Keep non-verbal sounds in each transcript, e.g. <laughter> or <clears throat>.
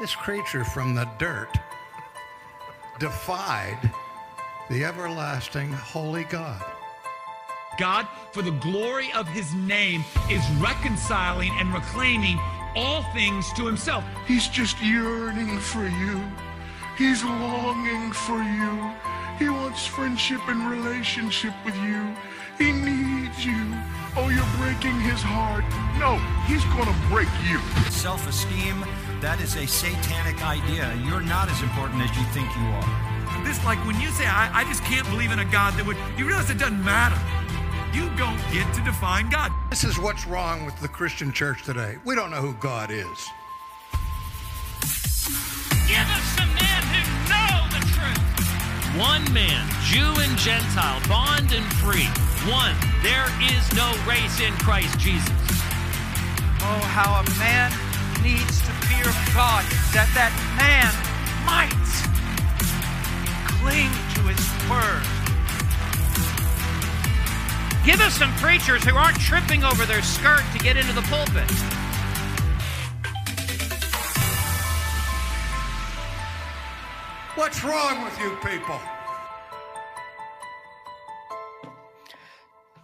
This creature from the dirt defied the everlasting holy God. God, for the glory of his name, is reconciling and reclaiming all things to himself. He's just yearning for you. He's longing for you. He wants friendship and relationship with you. He needs you. Oh, you're breaking his heart. No, he's gonna break you. Self esteem, that is a satanic idea. You're not as important as you think you are. This, like when you say, I, I just can't believe in a God that would, you realize it doesn't matter. You don't get to define God. This is what's wrong with the Christian church today. We don't know who God is. Give us some men who know the truth. One man, Jew and Gentile, bond and free. One, there is no race in Christ Jesus. Oh, how a man needs to fear God, that that man might cling to his word. Give us some preachers who aren't tripping over their skirt to get into the pulpit. What's wrong with you people?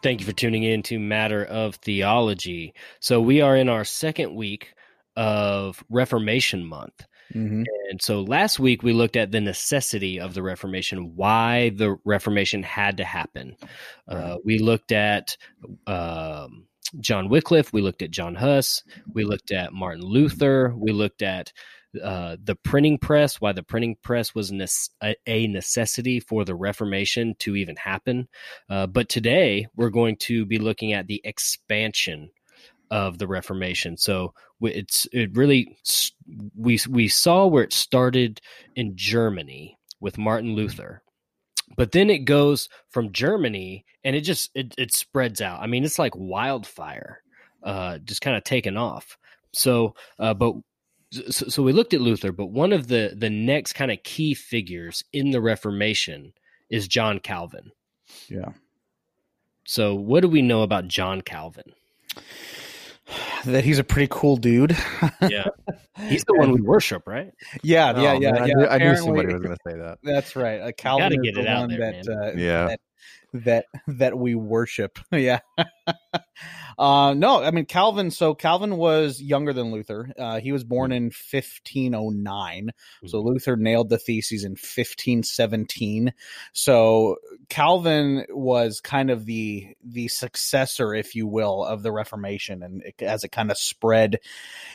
Thank you for tuning in to Matter of Theology. So, we are in our second week of Reformation Month. Mm-hmm. And so last week we looked at the necessity of the Reformation, why the Reformation had to happen. Uh, we looked at um, John Wycliffe, we looked at John Huss, we looked at Martin Luther, we looked at uh, the printing press, why the printing press was ne- a necessity for the Reformation to even happen. Uh, but today we're going to be looking at the expansion of the Reformation. So it's it really we we saw where it started in Germany with Martin Luther. But then it goes from Germany and it just it, it spreads out. I mean, it's like wildfire, uh, just kind of taken off. So, uh, but so, so we looked at Luther, but one of the the next kind of key figures in the Reformation is John Calvin. Yeah. So, what do we know about John Calvin? That he's a pretty cool dude. yeah, <laughs> he's the one we worship, right? Yeah, Oh, yeah, yeah, man, I knew- I knew somebody was gonna say that. That's right. Uh, Calvin is the one there, that, uh, Yeah. that that that we worship. <laughs> yeah. Uh, no, I mean Calvin. So Calvin was younger than Luther. Uh, he was born in 1509. So Luther nailed the theses in 1517. So Calvin was kind of the the successor, if you will, of the Reformation, and it, as it kind of spread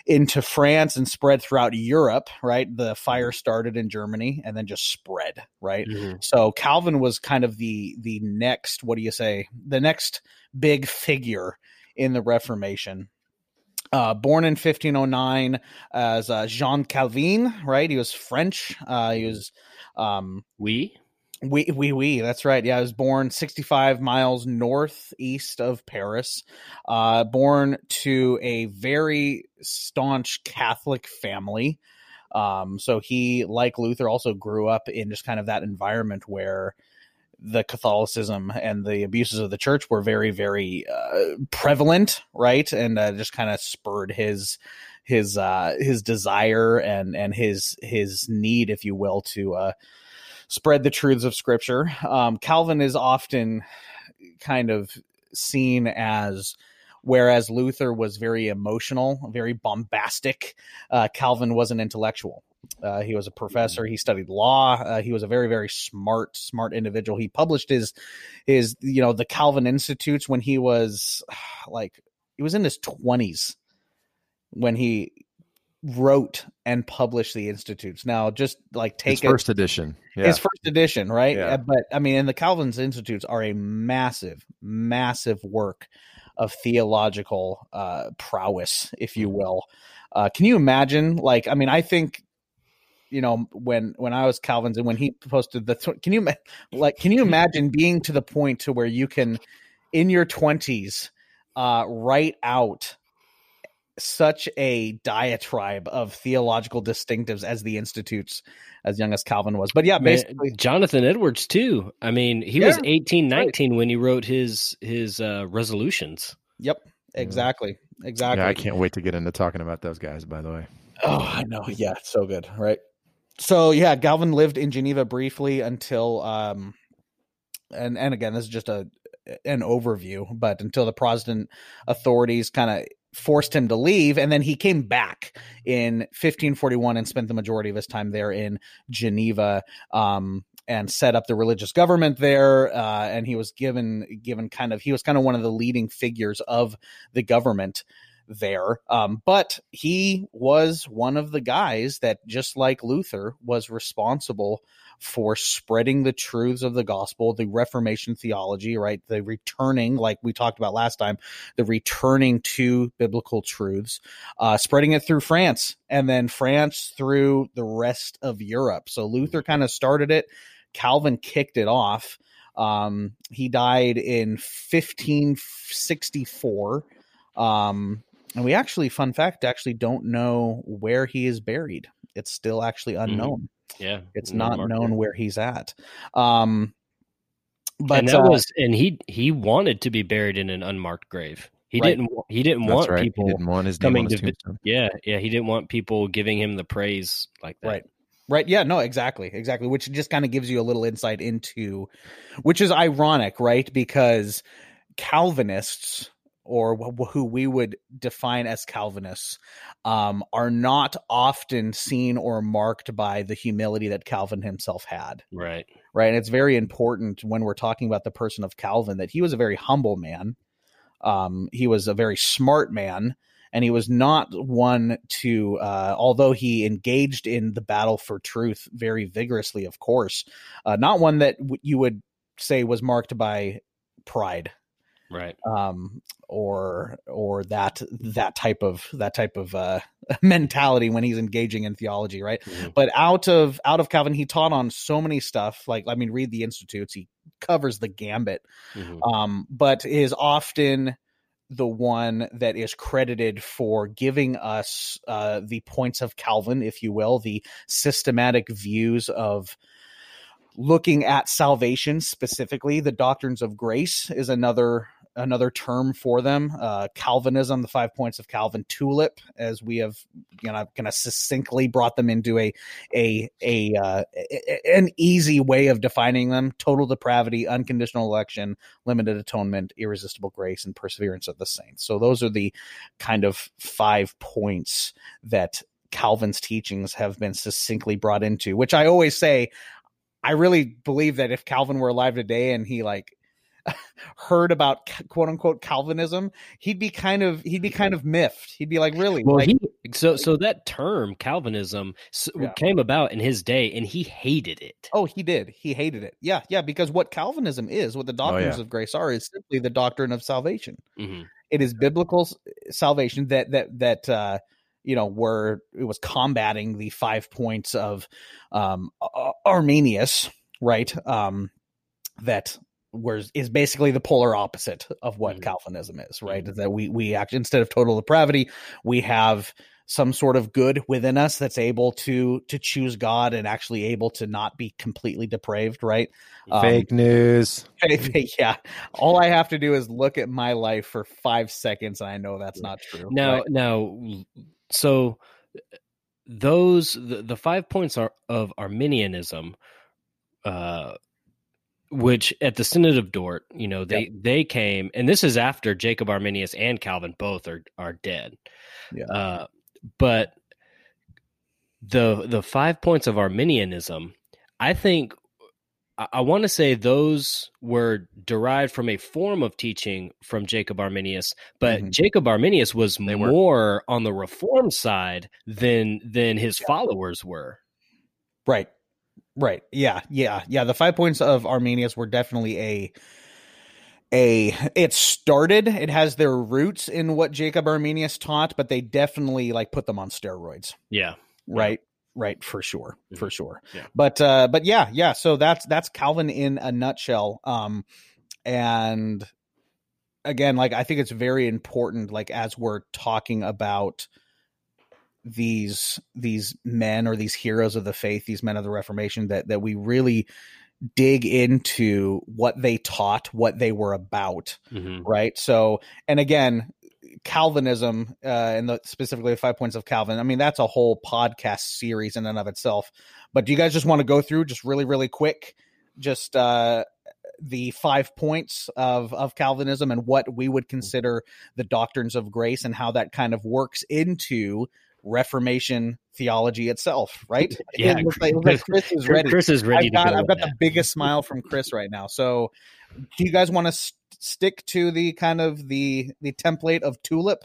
into France and spread throughout Europe. Right, the fire started in Germany and then just spread. Right. Mhm. So Calvin was kind of the the next what do you say the next big figure in the Reformation. Uh, born in 1509 as uh, Jean Calvin, right? He was French. Uh, he was um, we we we we that's right. Yeah, I was born 65 miles northeast of Paris. Uh, born to a very staunch Catholic family. Um, so he, like Luther, also grew up in just kind of that environment where the Catholicism and the abuses of the church were very, very uh, prevalent, right? And uh, just kind of spurred his his uh, his desire and and his his need, if you will, to uh, spread the truths of Scripture. Um, Calvin is often kind of seen as whereas Luther was very emotional, very bombastic. Uh, Calvin was an intellectual. Uh, he was a professor. He studied law. Uh, he was a very, very smart, smart individual. He published his, his, you know, the Calvin Institutes when he was <sighs> like, he was in his twenties when he wrote and published the institutes. Now, just like take His it, first edition. Yeah. his first edition, right? Yeah. Uh, But I mean, and the Calvin's Institutes are a massive, massive work of theological uh, prowess, if you will. Uh, can you imagine? Like, I mean, I think you know when when I was Calvin's and when he posted the tw- can you like can you imagine being to the point to where you can in your twenties uh, write out such a diatribe of theological distinctives as the institutes as young as Calvin was. But yeah, Man, basically Jonathan Edwards too. I mean, he was Yeah, eighteen, nineteen when he wrote his his uh, resolutions. Yep, exactly, exactly. Yeah, I can't wait to get into talking about those guys. By the way, Oh, I know. Yeah, so good, right? So yeah, Calvin lived in Geneva briefly until um and and again, this is just a an overview, but until the Protestant authorities kind of forced him to leave and then he came back in 1541 and spent the majority of his time there in Geneva um and set up the religious government there uh, and he was given given kind of he was kind of one of the leading figures of the government there. Um, but he was one of the guys that, just like Luther, was responsible for spreading the truths of the gospel, the Reformation theology, right? The returning, like we talked about last time, the returning to biblical truths, uh, spreading it through France and then France through the rest of Europe. So Luther kind of started it, Calvin kicked it off. Um, he died in 1564. Um, and we actually, fun fact, actually don't know where he is buried. It's still actually unknown. Mm-hmm. Yeah, it's not known where he's at. Um, but and that uh, was, and he he wanted to be buried in an unmarked grave. He Right. didn't. He didn't That's want right. He people didn't want his name coming on his to. vi- tombstone. Yeah, yeah. He didn't want people giving him the praise like that. Right. Right. Yeah. No. Exactly. Exactly. Which just kind of gives you a little insight into, which is ironic, right? Because Calvinists, or wh- who we would define as Calvinists, um, are not often seen or marked by the humility that Calvin himself had. Right. Right. And it's very important when we're talking about the person of Calvin that he was a very humble man. Um, he was a very smart man and he was not one to uh, although he engaged in the battle for truth very vigorously of course uh, not one that w- you would say was marked by pride Right. um, or or that that type of that type of uh, <laughs> mentality when he's engaging in theology, right? Mhm. But out of out of Calvin, he taught on so many stuff. Like I mean, read the Institutes. He covers the gambit, Mhm. um, but is often the one that is credited for giving us uh, the points of Calvin, if you will, the systematic views of looking at salvation specifically the doctrines of grace is another another term for them uh calvinism the five points of calvin tulip as we have you know kind of succinctly brought them into a a a uh, an easy way of defining them. Total depravity unconditional election limited atonement irresistible grace and perseverance of the saints. So those are the kind of five points that calvin's teachings have been succinctly brought into which i always say I really believe that if Calvin were alive today and he like <laughs> heard about quote unquote Calvinism, he'd be kind of he'd be kind of miffed. He'd be like, "Really? Well, like, he so so that term Calvinism Yeah. came about in his day, and he hated it. oh, he did. He hated it. Yeah, yeah. Because what Calvinism is, what the doctrines yeah. of grace are, is simply the doctrine of salvation. hmm It is biblical salvation that that that uh, you know were it was combating the five points of um, Ar- Arminius, right? Um, that was is basically the polar opposite of what Mhm. Calvinism is, right? Is that we we act instead of total depravity, we have some sort of good within us that's able to to choose God and actually able to not be completely depraved, right? Fake Um, Fake news. <laughs> yeah. All I have to do is look at my life for five seconds, and I know that's not true. Now, right? now, so those the, the five points are of Arminianism, uh, which at the Synod of Dort, you know, they they came, and this is after Jacob Arminius and Calvin both are are dead. Yeah. Uh, but the the five points of Arminianism, I think I, I want to say those were derived from a form of teaching from Jacob Arminius, but Mhm. Jacob Arminius was They were. more on the reform side than than his followers were. Right. Right. Yeah. Yeah. Yeah. The five points of Arminius were definitely a a it started it has their roots in what jacob arminius taught but they definitely like put them on steroids Yeah. right right for sure for Mhm. sure Yeah. but uh but yeah yeah so that's that's calvin in a nutshell um and again like i think it's very important like as we're talking about these these men or these heroes of the faith these men of the reformation that that we really dig into what they taught what they were about Mhm. right so and again Calvinism uh, and the specifically the five points of Calvin. I mean, that's a whole podcast series in and of itself. But do you guys just want to go through just really, really quick, just uh, the five points of of Calvinism and what we would consider the doctrines of grace and how that kind of works into Reformation theology itself, right? <laughs> Yeah, It like, like Chris is ready. Chris is ready I've got, to go. I've got the biggest smile from Chris right now. So, do you guys want to st- stick to the kind of the the template of tulip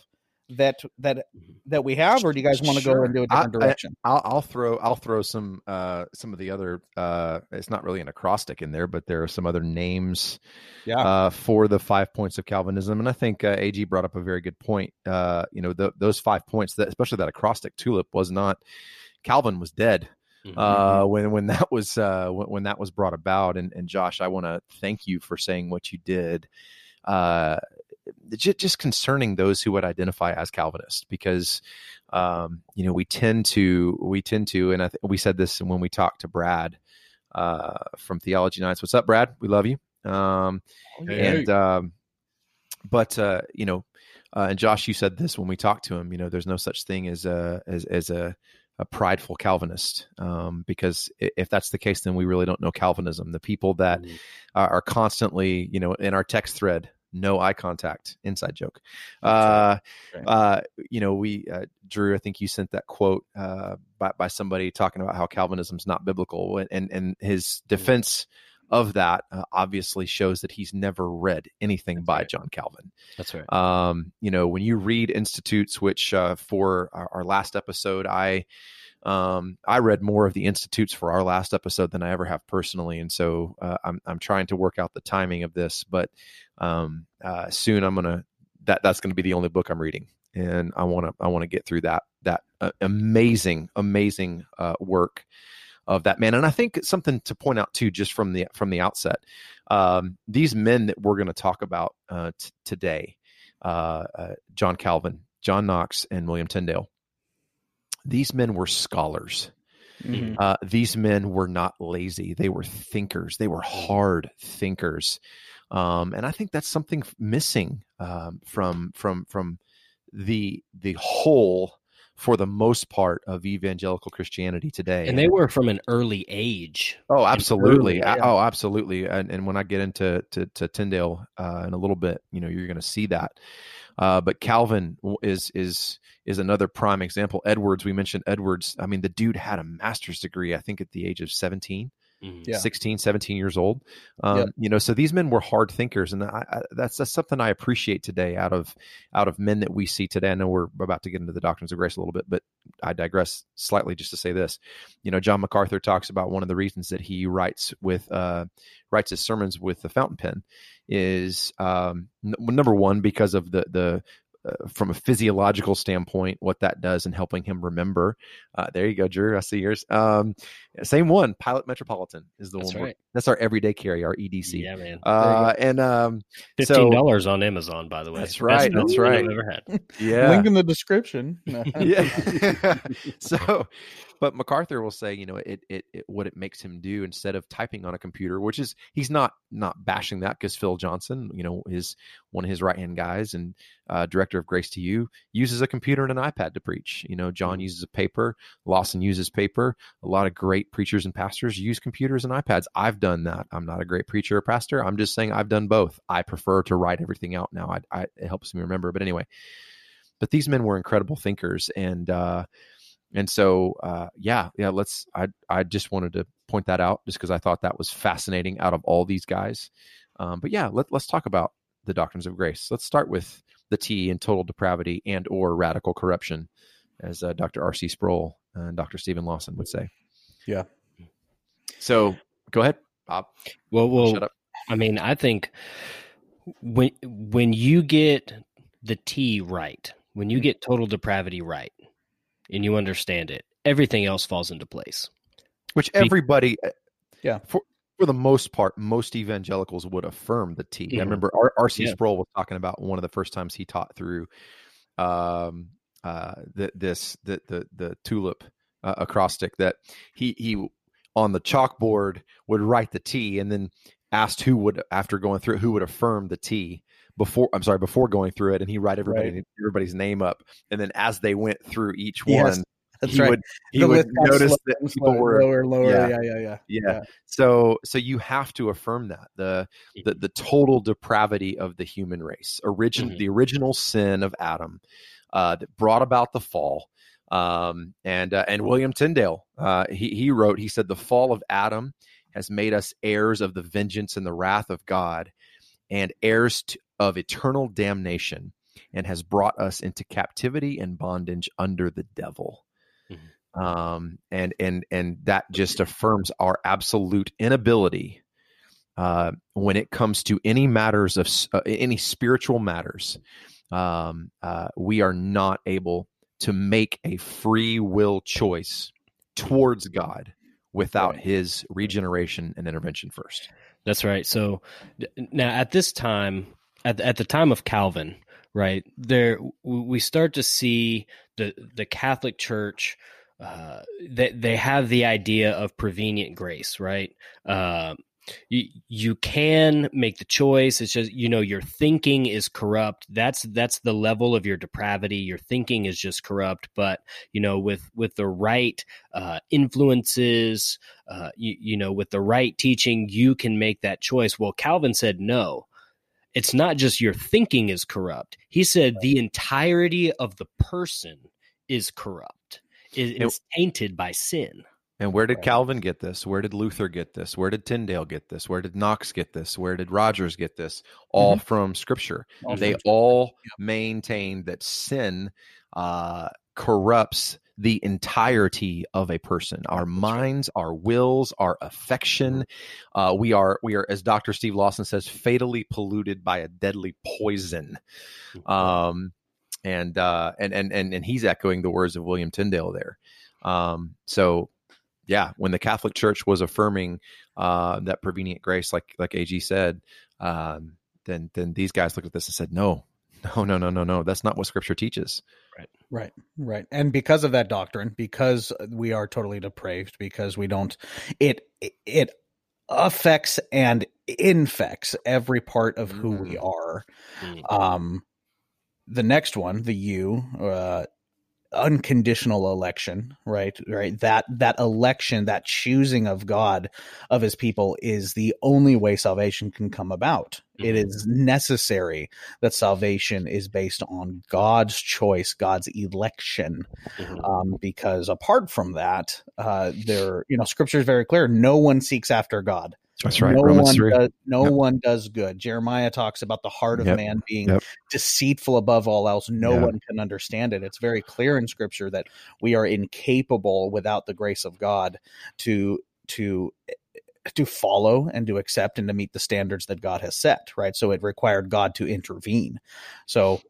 that that that we have, or do you guys want to go Sure. into a different direction? I, will I'll throw I'll throw some uh some of the other uh it's not really an acrostic in there, but there are some other names yeah. uh for the five points of Calvinism, and I think uh, Ag brought up a very good point. Uh, you know, the, those five points, that especially that acrostic tulip, was not Calvin was dead Mhm. uh, when when that was uh, when, when that was brought about. And, and Josh, I want to thank you for saying what you did. Uh, just, just concerning those who would identify as Calvinist, because um, you know we tend to we tend to, and I th- we said this when we talked to Brad uh, from Theology Nights. What's up, Brad? We love you. Um, and um, but uh, you know, uh, and Josh, you said this when we talked to him. You know, there's no such thing as a as as a a prideful Calvinist, um, because if that's the case, then we really don't know Calvinism. The people that Mhm. are, are constantly, you know, in our text thread, no eye contact, inside joke. Uh, Right. uh, you know, we, uh, Drew, I think you sent that quote uh, by, by somebody talking about how Calvinism's not biblical, and and, and his defense of that uh, obviously shows that he's never read anything by right. John Calvin. That's right. Um, you know, when you read Institutes, which uh, for our, our last episode, I um, I read more of the Institutes for our last episode than I ever have personally, and so uh, I'm I'm trying to work out the timing of this, but um, uh, soon I'm gonna that that's gonna be the only book I'm reading, and I want to I want to get through that that uh, amazing amazing uh, work of that man. And I think something to point out too, just from the from the outset, um, these men that we're going to talk about uh, t- today, uh, uh, John Calvin, John Knox, and William Tyndale. These men were scholars. Mhm. Uh, these men were not lazy. They were thinkers. They were hard thinkers, um, and I think that's something missing um, from from from the the whole, for the most part, of evangelical Christianity today. and they were from an early age. Oh, absolutely. early, A- Oh, absolutely. And and when I get into to, to Tyndale uh, in a little bit, you know, you're going to see that. Uh, but Calvin is is is another prime example. Edwards, we mentioned Edwards. I mean, the dude had a master's degree, I think, at the age of 17, Yeah. 16, 17 years old. Um, Yep. You know, so these men were hard thinkers, and I, I, that's that's something I appreciate today out of out of men that we see today. I know we're about to get into the doctrines of grace a little bit, but I digress slightly just to say this. You know, John MacArthur talks about one of the reasons that he writes with uh, writes his sermons with the fountain pen is um, n- number one because of the the uh, from a physiological standpoint, what that does in helping him remember. Uh, there you go, Drew. I see yours. Um, same one. Pilot Metropolitan is the That's one. right. That's our everyday carry, our EDC. Yeah, man. Uh, and um, Fifteen dollars on Amazon, by the way. That's right, Best that's right. I've ever had. <laughs> yeah, Link in the description. <laughs> yeah. <laughs> so, but MacArthur will say, you know, it, it, it, what it makes him do instead of typing on a computer, which is he's not not bashing that because Phil Johnson, you know, is one of his right hand guys and uh, director of Grace to You, uses a computer and an iPad to preach. You know, John uses a paper, Lawson uses paper. A lot of great preachers and pastors use computers and iPads. I've done that. I'm not a great preacher or pastor. I'm just saying I've done both. I prefer to write everything out now. I, I, it helps me remember. But anyway, but these men were incredible thinkers and uh and so uh yeah yeah let's i i just wanted to point that out just because i thought that was fascinating out of all these guys. Um but yeah let, let's talk about the doctrines of grace. Let's start with the t in total depravity and or radical corruption as uh, dr rc sproul and dr steven lawson would say. Yeah. so go ahead bob. Well, well, shut up. I mean, I think when when you get the T right, when you get total depravity right, and you understand it, everything else falls into place. which everybody uh, Yeah. for for the most part most evangelicals would affirm the t I Mhm. remember R- rc Yeah. sproul was talking about one of the first times he taught through um uh the, this the the the tulip uh, acrostic that he he on the chalkboard would write the t and then asked who would after going through it, who would affirm the t before I'm sorry before going through it, and he write everybody Right. everybody's name up, and then as they went through each Yes, one, that's he right. would he The would notice slower that people slower, were lower, lower. yeah, Yeah, yeah, yeah. yeah. Yeah. So so you have to affirm that the the, the total depravity of the human race, origin Mhm. the original sin of Adam, uh, that brought about the fall. Um, and uh, and William Tyndale, uh, he he wrote, he said, the fall of Adam has made us heirs of the vengeance and the wrath of God, and heirs to, of eternal damnation, and has brought us into captivity and bondage under the devil um, and and and that just affirms our absolute inability uh, when it comes to any matters of uh, any spiritual matters. Um, uh, we are not able to make a free will choice towards God without His regeneration and intervention first. That's right. So now at this time, at at the time of Calvin, right there, we start to see the the Catholic Church. Uh, they they have the idea of prevenient grace, right? Uh, you you can make the choice. It's just you know your thinking is corrupt. That's that's the level of your depravity. Your thinking is just corrupt. But you know with with the right uh, influences, uh, you, you know, with the right teaching, you can make that choice. Well, Calvin said no. It's not just your thinking is corrupt. He said the entirety of the person is corrupt. It, it's tainted by sin. And where did Calvin get this? Where did Luther get this? Where did Tyndale get this? Where did Knox get this? Where did Rogers get this? All from Scripture. All they from all maintain that sin uh, corrupts the entirety of a person. Our minds, our wills, our affection. Uh, we are we are, as Dr. Steve Lawson says, fatally polluted by a deadly poison. Um, and uh, and and and and he's echoing the words of William Tyndale there. Um, so yeah, when the Catholic Church was affirming uh, that prevenient grace, like like Ag said, um, then then these guys looked at this and said, no, <laughs> no, no, no, no, no, that's not what Scripture teaches. Right. Right, right. And because of that doctrine, because we are totally depraved, because we don't it it affects and infects every part of who we are. Um the next one, the U, uh unconditional election, right? Right. That that election, that choosing of God of his people is the only way salvation can come about. It is necessary that salvation is based on God's choice, God's election. Um, because apart from that, uh, there, you know, scripture is very clear. No one seeks after God. That's right. No Romans one 3. does, no Yep. one does good. Jeremiah talks about the heart of Yep. man being Yep. deceitful above all else. No one can understand it. It's very clear in scripture that we are incapable without the grace of God to to to follow and to accept and to meet the standards that God has set, right? So it required God to intervene. So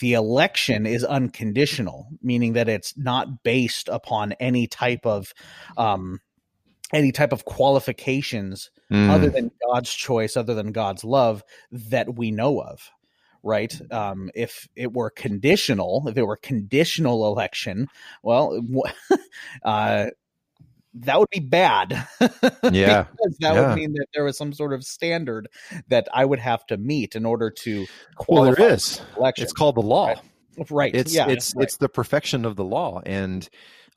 the election is unconditional, meaning that it's not based upon any type of um any type of qualifications Mm. other than God's choice, other than God's love that we know of. Right. Um, if it were conditional, if it were conditional election, well, <laughs> uh, that would be bad. <laughs> Yeah. because that Yeah. would mean that there was some sort of standard that I would have to meet in order to qualify is. for election. It's called the law. Right. It's yeah. it's right. it's the perfection of the law, and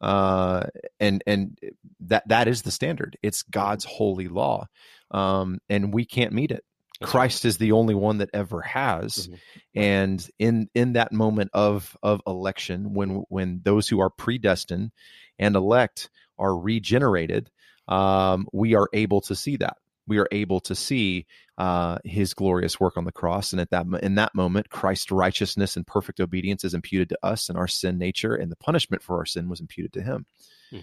uh, and and that that is the standard. It's God's holy law, um, and we can't meet it. Christ is the only one that ever has, Mm-hmm. and in in that moment of of election, when when those who are predestined and elect are regenerated, um, we are able to see that. We are able to see uh, His glorious work on the cross, and at that in that moment, Christ's righteousness and perfect obedience is imputed to us, and our sin nature and the punishment for our sin was imputed to Him.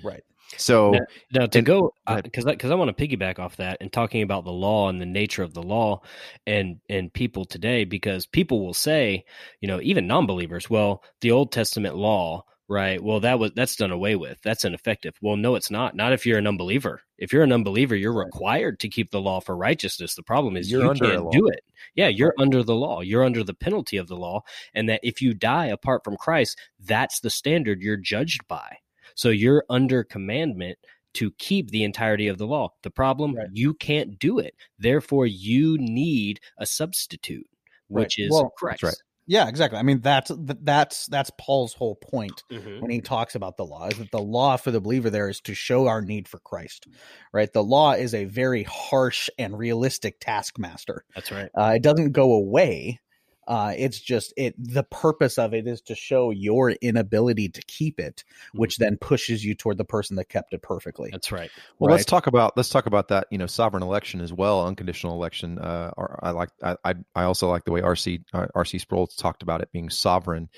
right. So now, now to and- go go ahead. because because I, want to piggyback off that and talking about the law and the nature of the law and and people today because people will say you know even non-believers well the Old Testament law right well that was that's done away with that's ineffective well no it's not not if you're an unbeliever if you're an unbeliever you're required to keep the law for righteousness the problem is You're you can't do it yeah you're under the law you're under the penalty of the law and that if you die apart from Christ that's the standard you're judged by so you're under commandment to keep the entirety of the law. The problem, Right. you can't do it. Therefore, you need a substitute. which Right. is Well, Christ. right. Yeah, exactly. I mean, that's that's that's Paul's whole point Mhm. when he talks about the law is that the law for the believer there is to show our need for Christ, right? The law is a very harsh and realistic taskmaster. That's right. Uh, it doesn't go away. Uh, it's just it. The purpose of it is to show your inability to keep it, which then pushes you toward the person that kept it perfectly. That's right. Well, let's talk about let's talk about that. You know, sovereign election as well, unconditional election. Uh, or I like I I I also like the way RC uh, RC Sproul talked about it being sovereign.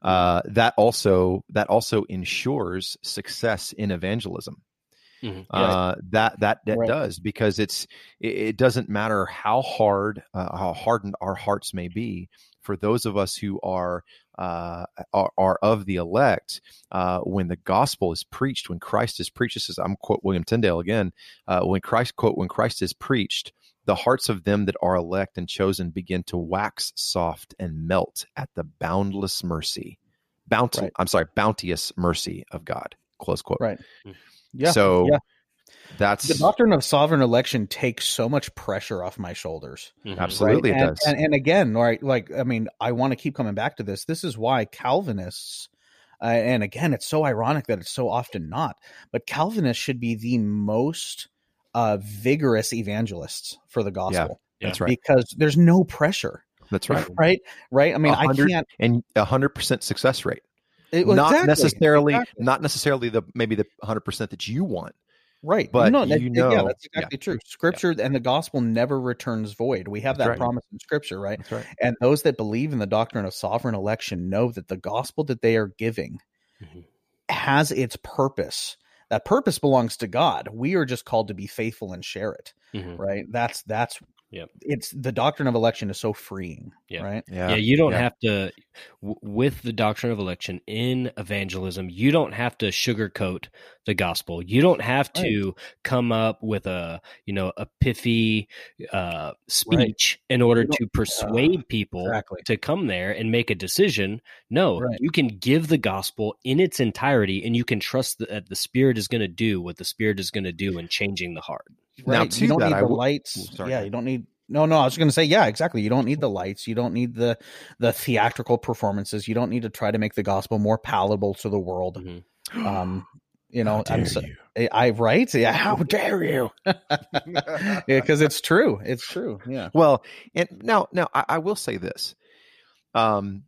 Uh, that also that also ensures success in evangelism. Mhm. Uh, that that that Right. does because it's it, it doesn't matter how hard uh, how hardened our hearts may be for those of us who are uh, are, are of the elect uh, when the gospel is preached when Christ is preached this is I'm quote William Tyndale again uh, when Christ quote when Christ is preached the hearts of them that are elect and chosen begin to wax soft and melt at the boundless mercy bounty Right. I'm sorry bounteous mercy of God close quote Right. Yeah. so yeah. that's the doctrine of sovereign election takes so much pressure off my shoulders. Mhm. absolutely right? it and, does. And, and again, right? Like, I mean, I want to keep coming back to this. This is why Calvinists, uh, and again, it's so ironic that it's so often not, but Calvinists should be the most uh, vigorous evangelists for the gospel. That's right. Because there's no pressure. That's right. <laughs> Right. Right. I mean, I can't. and a hundred percent success rate. It, well, not exactly, necessarily, exactly. not necessarily the maybe the hundred percent that you want. Right. But no, that- you yeah, know- that's exactly true. Scripture and the gospel never returns void. We have That's that right. promise in scripture, right? That's right. And those that believe in the doctrine of sovereign election know that the gospel that they are giving Mhm. has its purpose. That purpose belongs to God. We are just called to be faithful and share it, Mhm. right? That's that's Yep. it's the doctrine of election is so freeing, Yeah. right? Yeah, you don't yeah. have to, w- with the doctrine of election in evangelism, you don't have to sugarcoat the gospel. You don't have to come up with a, you know, a pithy uh, speech in order to persuade people exactly. to come there and make a decision. No, Right. you can give the gospel in its entirety and you can trust that the Spirit is going to do what the Spirit is going to do in changing the heart. Now, Right. to you don't that, need the lights. Yeah, you don't need. No, no, I was going to say, yeah, exactly. You don't need the lights. You don't need the the theatrical performances. You don't need to try to make the gospel more palatable to the world. Mhm. Um, <gasps> you know, I'm so, you. I, I right? Yeah, <laughs> how dare you? <laughs> yeah, because it's true. It's true. Yeah. Well, and now, now I, I will say this: um,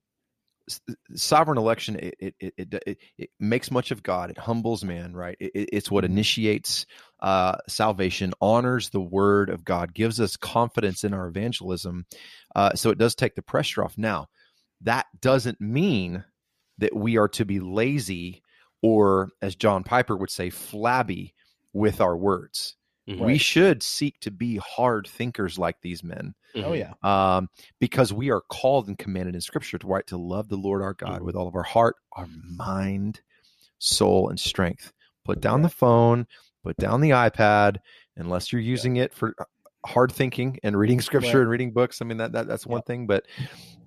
sovereign election it it, it it makes much of God. It humbles man, right? It, it- it's what initiates uh, salvation, honors the word of God, gives us confidence in our evangelism. Uh, so it does take the pressure off. Now, that doesn't mean that we are to be lazy or, as John Piper would say, flabby with our words. We should seek to be hard thinkers like these men Oh yeah. um, because we are called and commanded in Scripture to right to love the Lord our God with all of our heart, our mind, soul, and strength. Put down the phone, put down the iPad, unless you're using it for uh, hard thinking and reading <laughs> Scripture Right. and reading books. I mean that, that that's one thing, but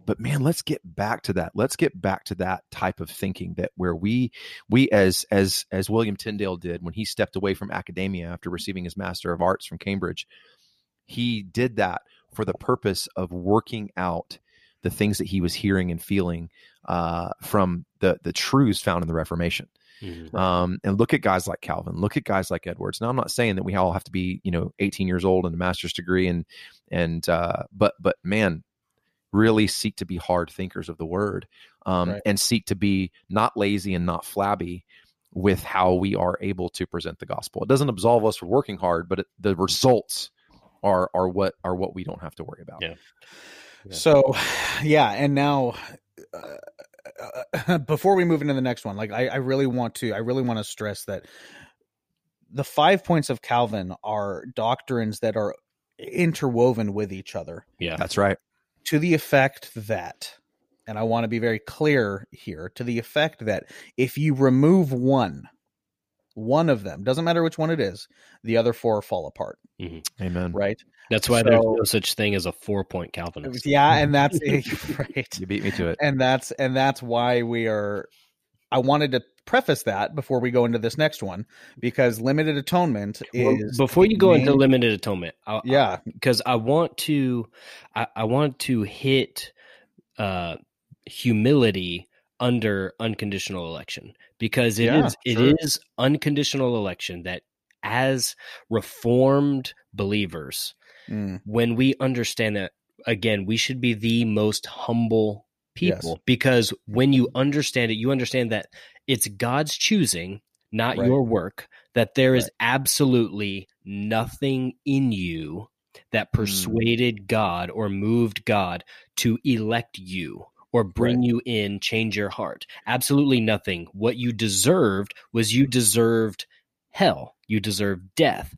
but man, let's get back to that. Let's get back to that type of thinking that where we we as as as William Tyndale did when he stepped away from academia after receiving his Master of Arts from Cambridge. He did that for the purpose of working out the things that he was hearing and feeling uh, from the the truths found in the Reformation. Mhm. Um, and look at guys like Calvin. Look at guys like Edwards. Now, I'm not saying that we all have to be, you know, 18 years old and a master's degree, and and uh, but but man, really seek to be hard thinkers of the word, um, Right. and seek to be not lazy and not flabby with how we are able to present the gospel. It doesn't absolve us for working hard, but it, the results are are what are what we don't have to worry about. Yeah. So, <sighs> yeah, and now uh, <laughs> before we move into the next one, like I, I really want to, I really want to stress that the five points of Calvin are doctrines that are interwoven with each other Yeah. That's right. To the effect that, and I want to be very clear here, to the effect that if you remove one, one of them, doesn't matter which one it is, the other four fall apart, mm-hmm. Amen. right? That's why there's no such thing as a four point Calvinist. Yeah, and that's <laughs> <laughs> right. You beat me to it. and that's and that's why we are I wanted to preface that before we go into this next one because limited atonement Well, is before you go main- into limited atonement, I, Yeah. because I want to, I, I want to hit uh, humility under unconditional election because it is Yeah, it sure. is unconditional election that as reformed believers Mm, when we understand that again we should be the most humble people Yes. because when you understand it you understand that it's god's choosing not Right. your work that there is Right. absolutely nothing in you that Mm. persuaded god or moved god to elect you or bring you in change your heart absolutely nothing what you deserved was you deserved hell you deserved death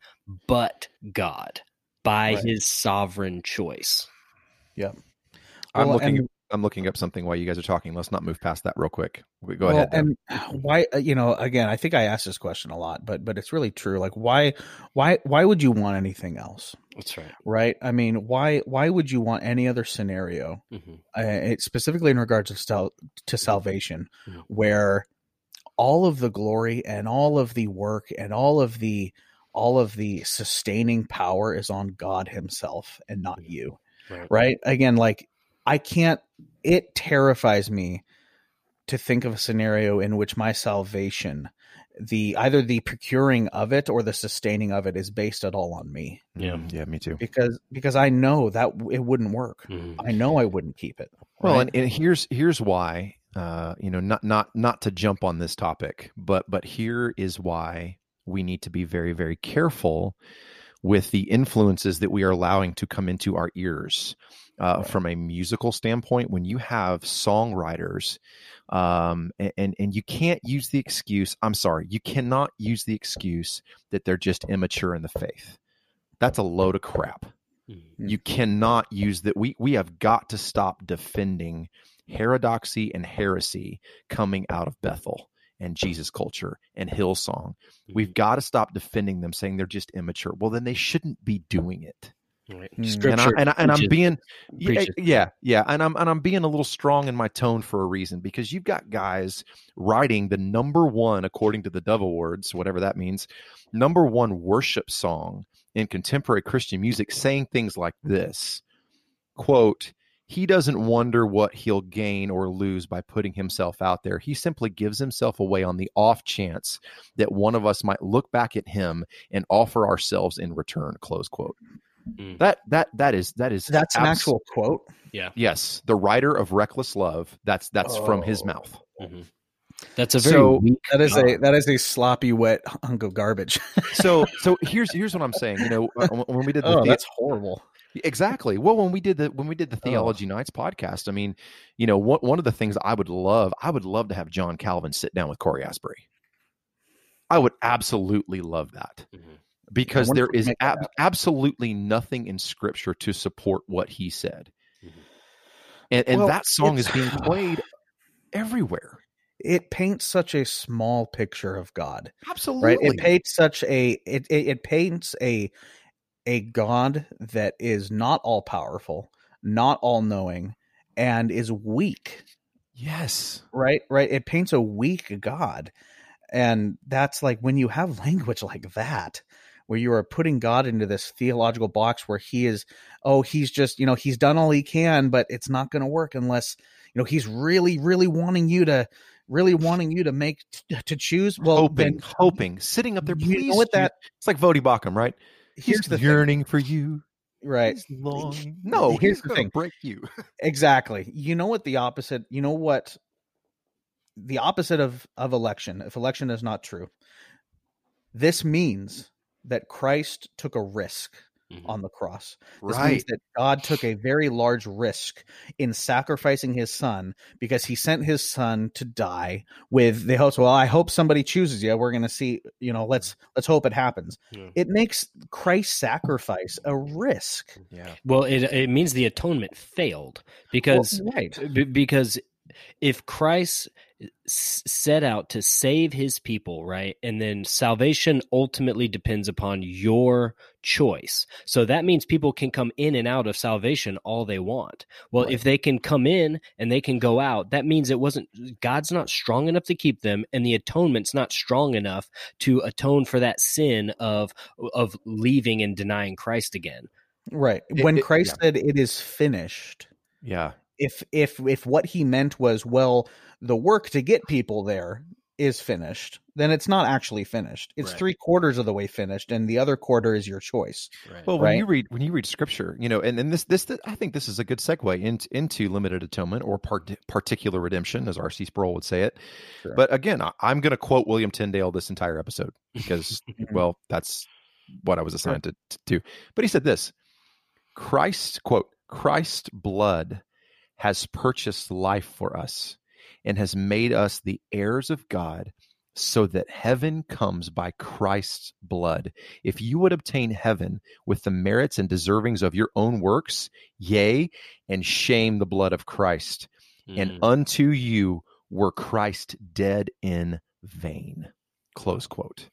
but god by Right. his sovereign choice. Yeah. I'm Well, looking. and- I'm looking up something while you guys are talking. Let's not move past that real quick. We- Go well, ahead. Deb. And why uh, you know, again, I think I asked this question a lot, but but it's really true. Like why why why would you want anything else? That's right. Right? I mean, why why would you want any other scenario? Mhm. Uh, it, specifically in regards to sal- to salvation Mhm. where all of the glory and all of the work and all of the all of the sustaining power is on God himself and not you. Right. Right? Again, like I can't it terrifies me to think of a scenario in which my salvation the either the procuring of it or the sustaining of it is based at all on me Yeah. Mm, yeah, me too. because because I know that it wouldn't work. Mhm. I know I wouldn't keep it. Well, right? and, and here's here's why. Uh, you know, not not not to jump on this topic, but but here is why we need to be very very careful with the influences that we are allowing to come into our ears. Uh, Right. From a musical standpoint, when you have songwriters, um, a- and and you can't use the excuse. I'm sorry, you cannot use the excuse that they're just immature in the faith. That's a load of crap Mhm. you cannot use that we we have got to stop defending heterodoxy and heresy coming out of Bethel and Jesus culture and Hillsong. We've got to stop defending them saying they're just immature. Well, then they shouldn't be doing it. Right. Mm. And, I, and, I, and I'm being yeah, preaches. yeah yeah and I'm and I'm being a little strong in my tone for a reason because you've got guys writing the number one according to the Dove Awards whatever that means number one worship song in contemporary Christian music saying things like this quote he doesn't wonder what he'll gain or lose by putting himself out there. He simply gives himself away on the off chance that one of us might look back at him and offer ourselves in return. Close quote. Mm. That that that is that is That's an actual quote. Yeah. Yes, the writer of Reckless Love. That's that's from his Oh. mouth. Mhm. That's a very So- weak That is a that is a sloppy wet hunk of garbage. <laughs> So so here's here's what I'm saying. You know, uh, when when we did the oh, the- that's horrible. Exactly. Well, when we did the when we did the Theology Nights podcast, I mean, you know, one one of the things I would love, I would love to have John Calvin sit down with Cory Asbury. I would absolutely love that Mhm. Because wonder there if we is make that ab- absolutely nothing in Scripture to support what he said, Mhm. and and Well, that song is being <sighs> played everywhere. It paints such a small picture of God, Absolutely. right? It paints such a it it, it paints a a God that is not all powerful, not all knowing, and is weak. yes. Right, right. It paints a weak God, and that's like when you have <laughs> language like that, where you are putting God into this theological box where he is, oh, he's just you know he's done all he can, but it's not going to work unless you know he's really, really wanting you to, really wanting you to make to choose. Well, hoping, hoping, sitting up there. you know Please, what that- it's like Voddie Baucham, right? here's He's the thing. yearning for you. right. He's longing. No, Here's the thing. Break you. <laughs> Exactly. You know what the opposite, you know what the opposite of of election, if election is not true. This means that Christ took a risk Mhm. on the cross. This means Right. that God took a very large risk in sacrificing his son because he sent his son to die with the hopes, well, I hope somebody chooses you. We're going to see, you know, let's let's hope it happens. Yeah. It makes Christ's sacrifice a risk. Yeah. Well, it it means the atonement failed because Well, right. b- because if Christ s- set out to save his people, right? And then salvation ultimately depends upon your choice. So that means people can come in and out of salvation all they want. Well, if they can come in and they can go out, that means it wasn't God's not strong enough to keep them and the atonement's not strong enough to atone for that sin of of leaving and denying Christ again. Right. It- when it- Christ yeah. said it is finished, Yeah. If if if what he meant was well, the work to get people there is finished, then it's not actually finished. It's Right. three quarters of the way finished, and the other quarter is your choice. Well, when Right. you read when you read scripture, you know, and, and this this I think this is a good segue into into limited atonement or part, particular redemption, as R.C. Sproul would say it. Sure. But again, I, I'm going to quote William Tyndale this entire episode because, <laughs> well, that's what I was assigned to, to do. But he said this: Christ quote Christ's blood has purchased life for us and has made us the heirs of God so that heaven comes by Christ's blood. If you would obtain heaven with the merits and deservings of your own works, yea, and shame the blood of Christ, and Mm. unto you were Christ dead in vain. Close quote.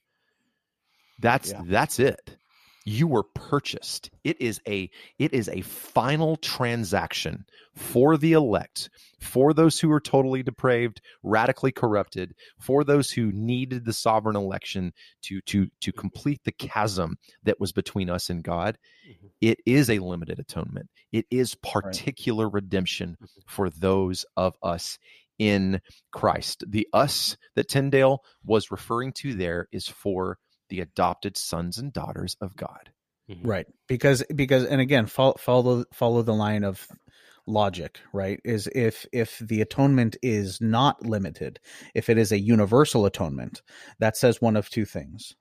That's Yeah. that's it. You were purchased. It is a it is a final transaction for the elect, for those who are totally depraved, radically corrupted, for those who needed the sovereign election to to to complete the chasm that was between us and God. Mhm. It is a limited atonement. It is particular redemption for those of us in Christ. The us that Tyndale was referring to there is for the adopted sons and daughters of God. Mhm. Right. Because because and again, follow follow follow the line of logic, right? Is if if the atonement is not limited, if it is a universal atonement, that says one of two things.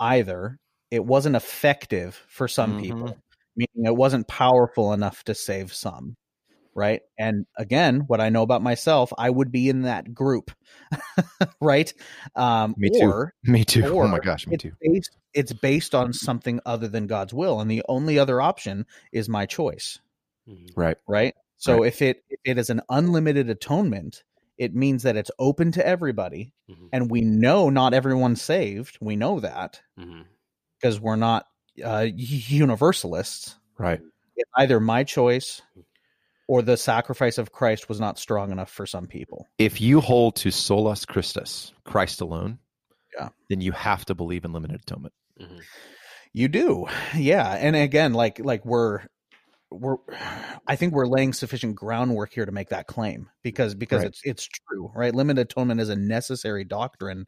Either it wasn't effective for some Mhm. people, meaning it wasn't powerful enough to save some, right? And again, what I know about myself, I would be in that group, <laughs> right? Um, Me too. or <laughs> Me too. oh my gosh, me it's too. Based, it's based on something other than God's will, and the only other option is my choice, Mhm. Right. right? So Right. if it if it is an unlimited atonement, it means that it's open to everybody, Mhm. and we know not everyone's saved. We know that because we're not uh, universalists. Right. It's either my choice or the sacrifice of Christ was not strong enough for some people. If you hold to solus Christus, Christ alone, Yeah. then you have to believe in limited atonement. Mhm. You do. Yeah. And again, like like we're we're I think we're laying sufficient groundwork here to make that claim because because Right. it's it's true, right? Limited atonement is a necessary doctrine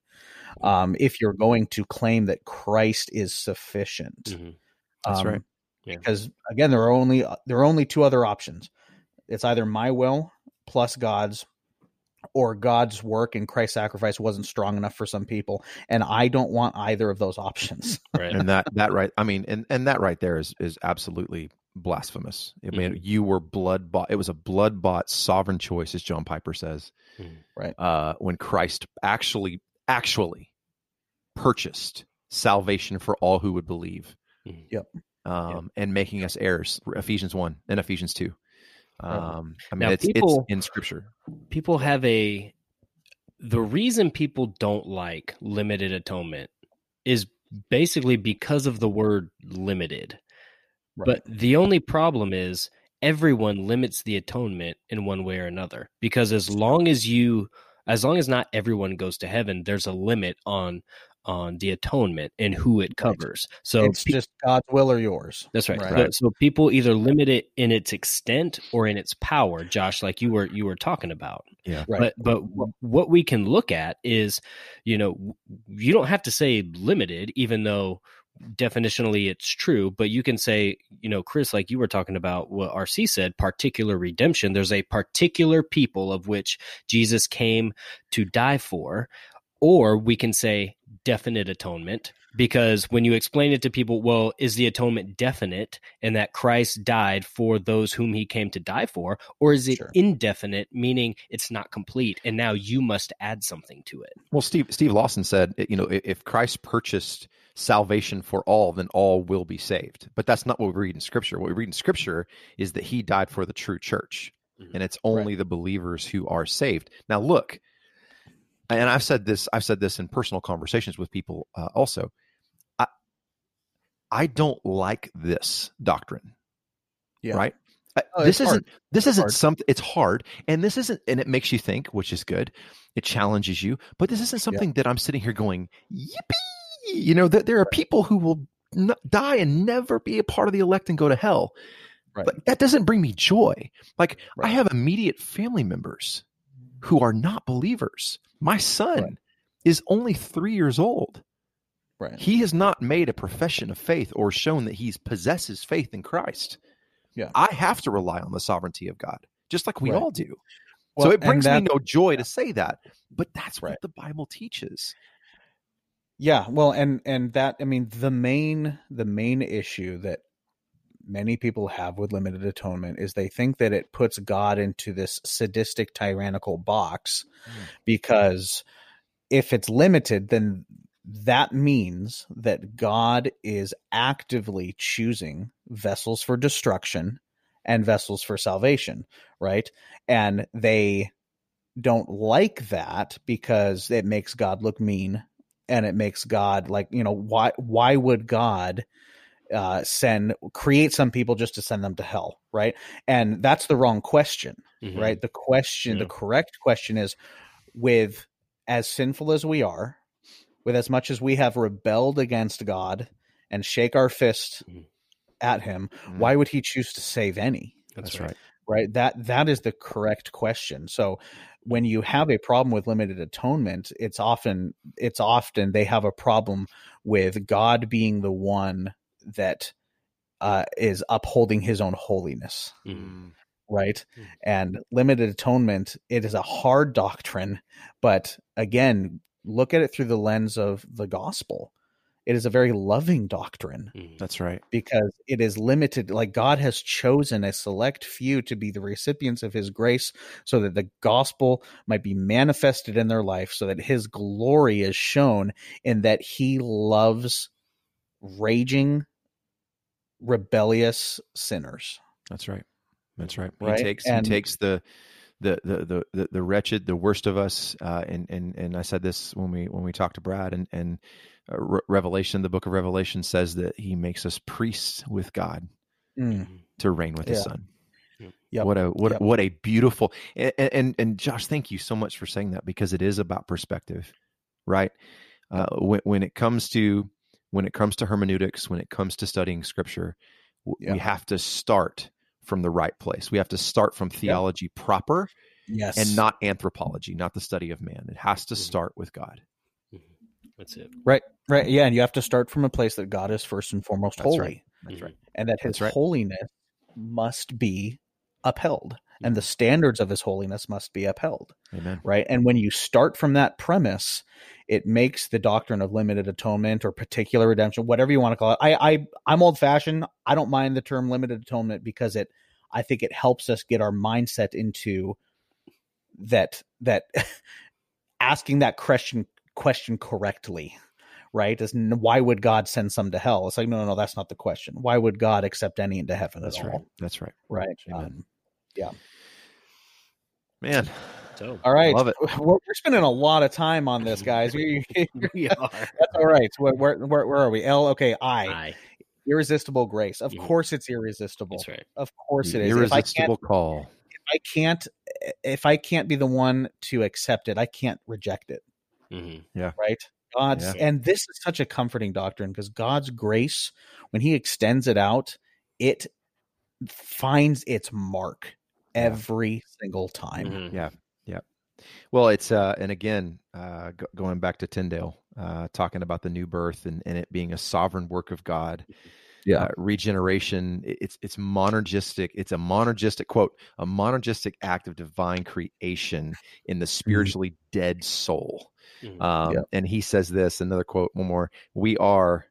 um if you're going to claim that Christ is sufficient. Mhm. That's Um, right. Yeah. Because again, there are only there are only two other options. It's either my will plus God's or God's work and Christ's sacrifice wasn't strong enough for some people, and I don't want either of those options. <laughs> Right. And that that right I mean and and that right there is is absolutely blasphemous. I mean you were blood bought it was a blood bought sovereign choice as John Piper says. Mhm. Right. Uh when Christ actually actually purchased salvation for all who would believe. Mhm. Yep. Um and making us heirs Ephesians 1 and Ephesians 2. Um I mean Now, it's people- it's in scripture. people have a the reason people don't like limited atonement is basically because of the word limited. But the only problem is everyone limits the atonement in one way or another because as long as you as long as not everyone goes to heaven there's a limit on on the atonement and who it covers. So it's pe- just God's will or yours. that's right. Right. So, so people either limit it in its extent or in its power, Josh, like you were you were talking about. Yeah. Right. But but wh- what we can look at is, you know, you don't have to say limited, even though definitionally it's true. But you can say, you know, Chris, like you were talking about what RC said, particular redemption. There's a particular people of which Jesus came to die for, or we can say definite atonement because when you explain it to people well is the atonement definite and that christ died for those whom he came to die for or is it Sure. indefinite meaning it's not complete and now you must add something to it Well, Steve Steve Lawson said, you know, if Christ purchased salvation for all, then all will be saved. But that's not what we read in Scripture. What we read in Scripture is that He died for the true church, Mhm. and it's only the believers who are saved. Now, look, and I've said this, I've said this in personal conversations with people uh, also. I, I don't like this doctrine. Yeah. Right. Oh, this isn't this It's isn't something it's hard and this isn't and it makes you think which is good it challenges you but this isn't something that i'm sitting here going yippee you know that there are people who will n- die and never be a part of the elect and go to hell Right. but that doesn't bring me joy like i have immediate family members who are not believers my son Right. is only three years old Right. he has not made a profession of faith or shown that he possesses faith in Christ. Yeah. I have to rely on the sovereignty of God, just like we Right. all do. Well, so it brings me no joy to say that, but that's Right. what the Bible teaches. Yeah, well, and and that I mean the main the main issue that many people have with limited atonement is they think that it puts God into this sadistic tyrannical box mm. because if it's limited then that means that God is actively choosing vessels for destruction and vessels for salvation, right? And they don't like that because it makes God look mean and it makes God like you know why why would God uh, send create some people just to send them to hell, right? And that's the wrong question, Mhm. right? The question, the correct question is, with as sinful as we are, with as much as we have rebelled against God and shake our fist Mhm. at Him, Mhm. why would He choose to save any? That's, That's right. right. right that that is the correct question so when you have a problem with limited atonement it's often it's often they have a problem with god being the one that uh, is upholding his own holiness Mhm. right Mhm. and limited atonement it is a hard doctrine but again look at it through the lens of the gospel it is a very loving doctrine Mhm. That's right. because it is limited like god has chosen a select few to be the recipients of his grace so that the gospel might be manifested in their life so that his glory is shown in that he loves raging rebellious sinners That's right. That's right. Right? He takes And- he takes the the, the the the the wretched, the worst of us, uh, and and and I said this when we when we talked to Brad, and and uh, Re- Revelation, the book of Revelation says that he makes us priests with God Mm, to reign with His Yeah. Son. Yep. What a what Yep. what a beautiful and, and and Josh, thank you so much for saying that because it is about perspective, right? Uh, when when it comes to when it comes to hermeneutics, when it comes to studying Scripture, Yeah. we have to start from the right place. We have to start from theology proper yes and not anthropology, not the study of man. It has to Mhm. start with God. Mhm. That's it. right right yeah and you have to start from a place that god is first and foremost That's holy right. That's right. and that his right. holiness must be upheld and the standards of his holiness must be upheld Amen. right and when you start from that premise it makes the doctrine of limited atonement or particular redemption whatever you want to call it i, I i'm old fashioned i don't mind the term limited atonement because it i think it helps us get our mindset into that that <laughs> asking that question question correctly right is why would god send some to hell it's like no no no that's not the question why would god accept any into heaven That's at right. all That's right. right Amen. Um, um, Man, So all right Love it. <laughs> we're, we're spending a lot of time on this guys <laughs> We- we are. <laughs> That's all right. Where, where, where, where are we? L. Okay. I. Aye. Irresistible grace. Of Mhm. course, it's irresistible. That's right. Of course, it is. the If irresistible call. if I can't, if I can't be the one to accept it, I can't reject it. hmm Right. God's, Yeah. and this is such a comforting doctrine because God's grace, when He extends it out, it finds its mark every single time. Mhm. Yeah. Yeah. Well, it's uh and again, uh go- going back to Tyndale, uh talking about the new birth and, and it being a sovereign work of God. Yeah. Uh, regeneration, it's it's monergistic, it's a monergistic quote, a monergistic act of divine creation in the spiritually dead soul. Mhm. Um, Yep. And he says this another quote, one more. We are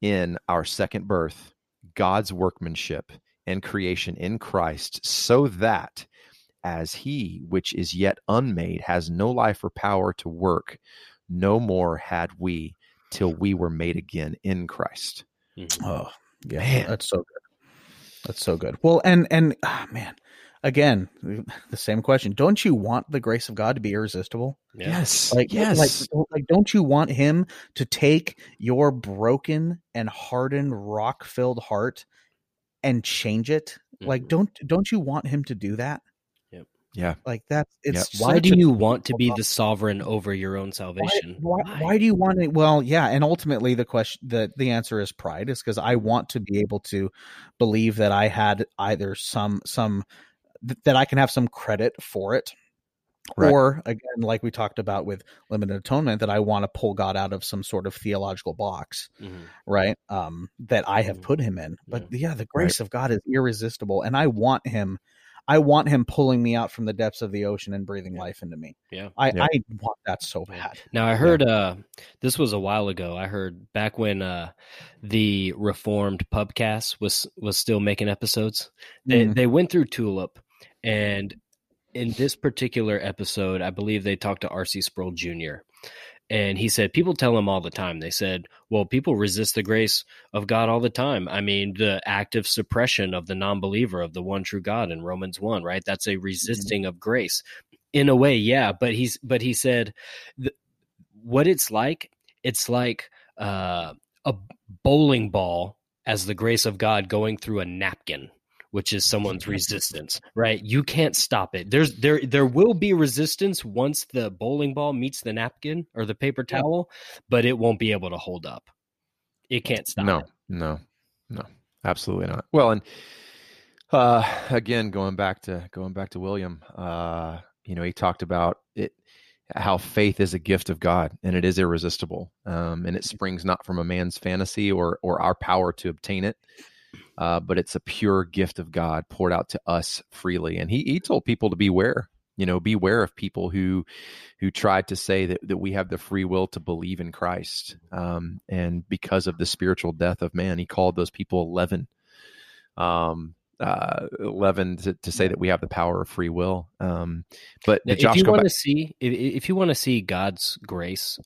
in our second birth, God's workmanship and creation in Christ, so that as he which is yet unmade has no life or power to work, no more had we till we were made again in Christ. Mhm. Oh, yeah, Man. that's so good. That's so good. Well, and and ah, man, again, <laughs> the same question. Don't you want the grace of God to be irresistible? Yes. Like, yes. like, like, don't you want Him to take your broken and hardened, rock-filled heart and change it? Like, Mhm. don't don't you want Him to do that? yeah. Like that. It's Why do you want to be the sovereign over your own salvation? Why, why, why do you want it? Well, yeah, and ultimately the question, the the answer is pride. Is because I want to be able to believe that I had either some some th- that I can have some credit for it, Right. or again, like we talked about with limited atonement, that I want to pull God out of some sort of theological box, Mhm. right? Um, that I have Mhm. put him in. But yeah, the grace of God is irresistible, and I want him. I want him pulling me out from the depths of the ocean and breathing life into me. Yeah. I, Yeah. I want that so bad. Now I heard uh this was a while ago. I heard back when uh the reformed pubcast was was still making episodes. They Mhm. they went through Tulip and in this particular episode, I believe they talked to RC Sproul Jr. And he said people tell him all the time. They said, "Well, people resist the grace of God all the time. I mean, the active suppression of the non-believer of the one true God in Romans 1, right? That's a resisting of grace." In a way, yeah, but he's but he said th- what it's like it's like uh, a bowling ball as the grace of god going through a napkin which is someone's resistance right? You can't stop it. There's there there will be resistance once the bowling ball meets the napkin or the paper towel but it won't be able to hold up. It can't stop no, it. no, no, absolutely not. Well, and uh, again, going back to going back to William, uh, you know, he talked about it, how faith is a gift of God and it is irresistible, um, and it springs not from a man's fantasy or or our power to obtain it, uh, but it's a pure gift of God poured out to us freely. And he he told people to beware. You know, beware of people who who tried to say that, that we have the free will to believe in Christ. Um, and because of the spiritual death of man, he called those people leaven. Um, uh, leaven to, to say that we have the power of free will. Um, but, Now, Josh, if you want to see if, if you want to see god's grace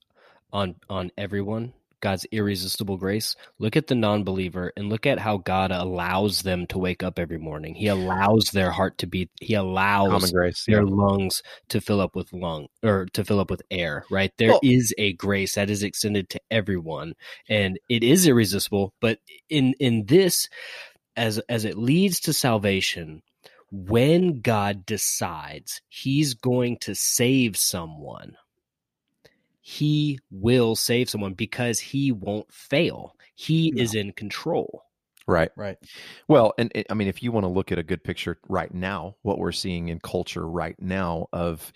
on on everyone god's irresistible grace look at the non-believer and look at how god allows them to wake up every morning he allows their heart to beat he allows grace. their yeah. lungs to fill up with lung or to fill up with air right There is Well- a grace that is extended to everyone and it is irresistible but in in this as as it leads to salvation when god decides he's going to save someone he will save someone because he won't fail he is in control Right. Right. Well, and it- I mean, if you want to look at a good picture right now, what we're seeing in culture right now of,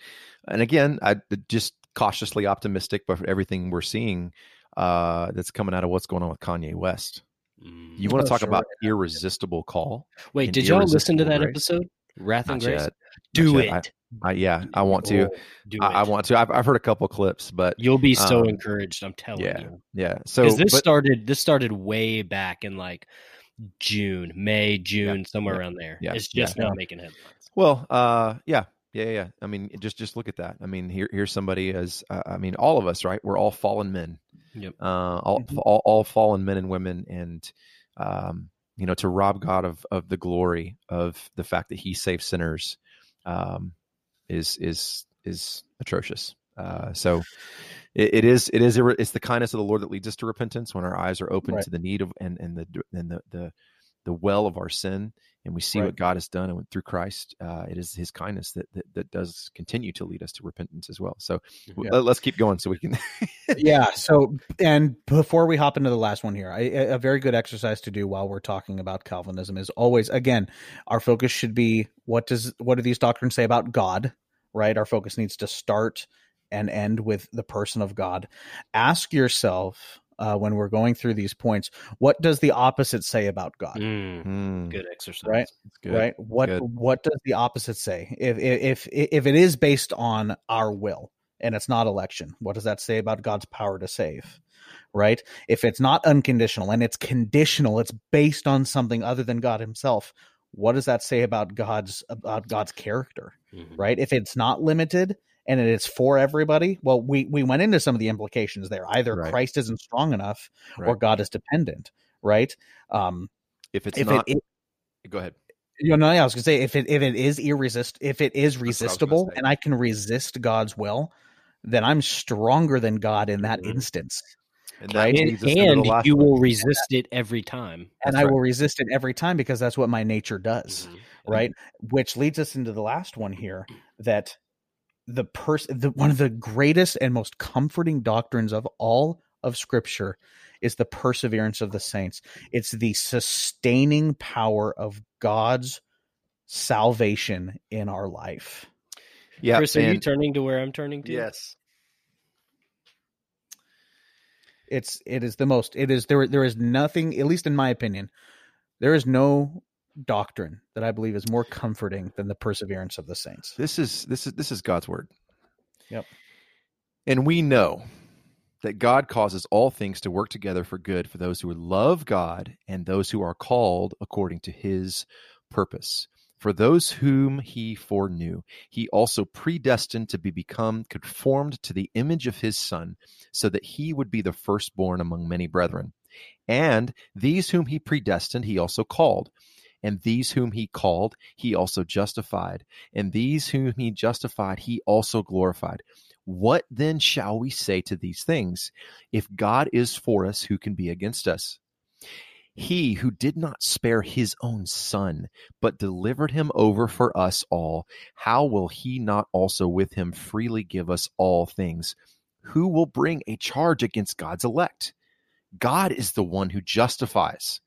and again, I just cautiously optimistic, but everything we're seeing uh, that's coming out of what's going on with Kanye West. You want Oh, to talk sure. about irresistible call? wait did y'all listen to that grace? episode wrath and Not grace yet. Not do yet. it I, yeah, I want to. Do I, I want to. I've, I've heard a couple clips, but You'll be so um, encouraged. I'm telling yeah, you. yeah. So this but- started this started way back in like June, May, June, somewhere yeah, around there. yeah, It's just yeah. now making headlines. Well, uh, yeah, yeah, yeah. I mean, just just look at that. I mean, here here's somebody as uh, I mean, all of us, right? We're all fallen men. Yep. Uh, all, all all fallen men and women, and um, you know, to rob God of of the glory of the fact that He saves sinners, um, is is is atrocious. Uh, so it, it is it is it's the kindness of the Lord that leads us to repentance when our eyes are open Right. to the need of and and the and the the the well of our sin and we see Right. what God has done and through Christ, uh, it is His kindness that, that that does continue to lead us to repentance as well. So Yeah. let, us keep going so we can. <laughs> yeah so and before we hop into the last one here I, a very good exercise to do while we're talking about calvinism is always again our focus should be what does what do these doctrines say about god right our focus needs to start and end with the person of god ask yourself uh, when we're going through these points what does the opposite say about god? Mm, Mm, good exercise. right? Good. right? What good. what does the opposite say? If, if if if it is based on our will and it's not election what does that say about god's power to save? Right? If it's not unconditional and it's conditional it's based on something other than god himself what does that say about god's about god's character? Mhm. right? If it's not limited and it is for everybody well we we went into some of the implications there either Right. christ isn't strong enough or god is dependent right um If it's if not, it, go ahead. You know, I was gonna say if it if it is irresist if it is what I resistible and I can resist God's will, then I'm stronger than God in that Mhm. instance. And Right. and, leads us into the and you one. will resist it every time. and I right. will resist it every time because that's what my nature does. Mhm. right which leads us into the last one here that the person the one of the greatest and most comforting doctrines of all of scripture is the perseverance of the saints it's the sustaining power of god's salvation in our life Yeah, Chris, are you turning to where I'm turning to? yes. it's it is the most it is there there is nothing at least in my opinion there is no doctrine that i believe is more comforting than the perseverance of the saints This is this is this is God's word. Yep. And we know that God causes all things to work together for good for those who love God and those who are called according to his purpose. For those whom he foreknew, he also predestined to be become conformed to the image of his son, so that he would be the firstborn among many brethren. And these whom he predestined, he also called. And these whom he called, he also justified. And these whom he justified, he also glorified. What then shall we say to these things? If God is for us, who can be against us? He who did not spare his own son, but delivered him over for us all, how will he not also with him freely give us all things? Who will bring a charge against God's elect? God is the one who justifies.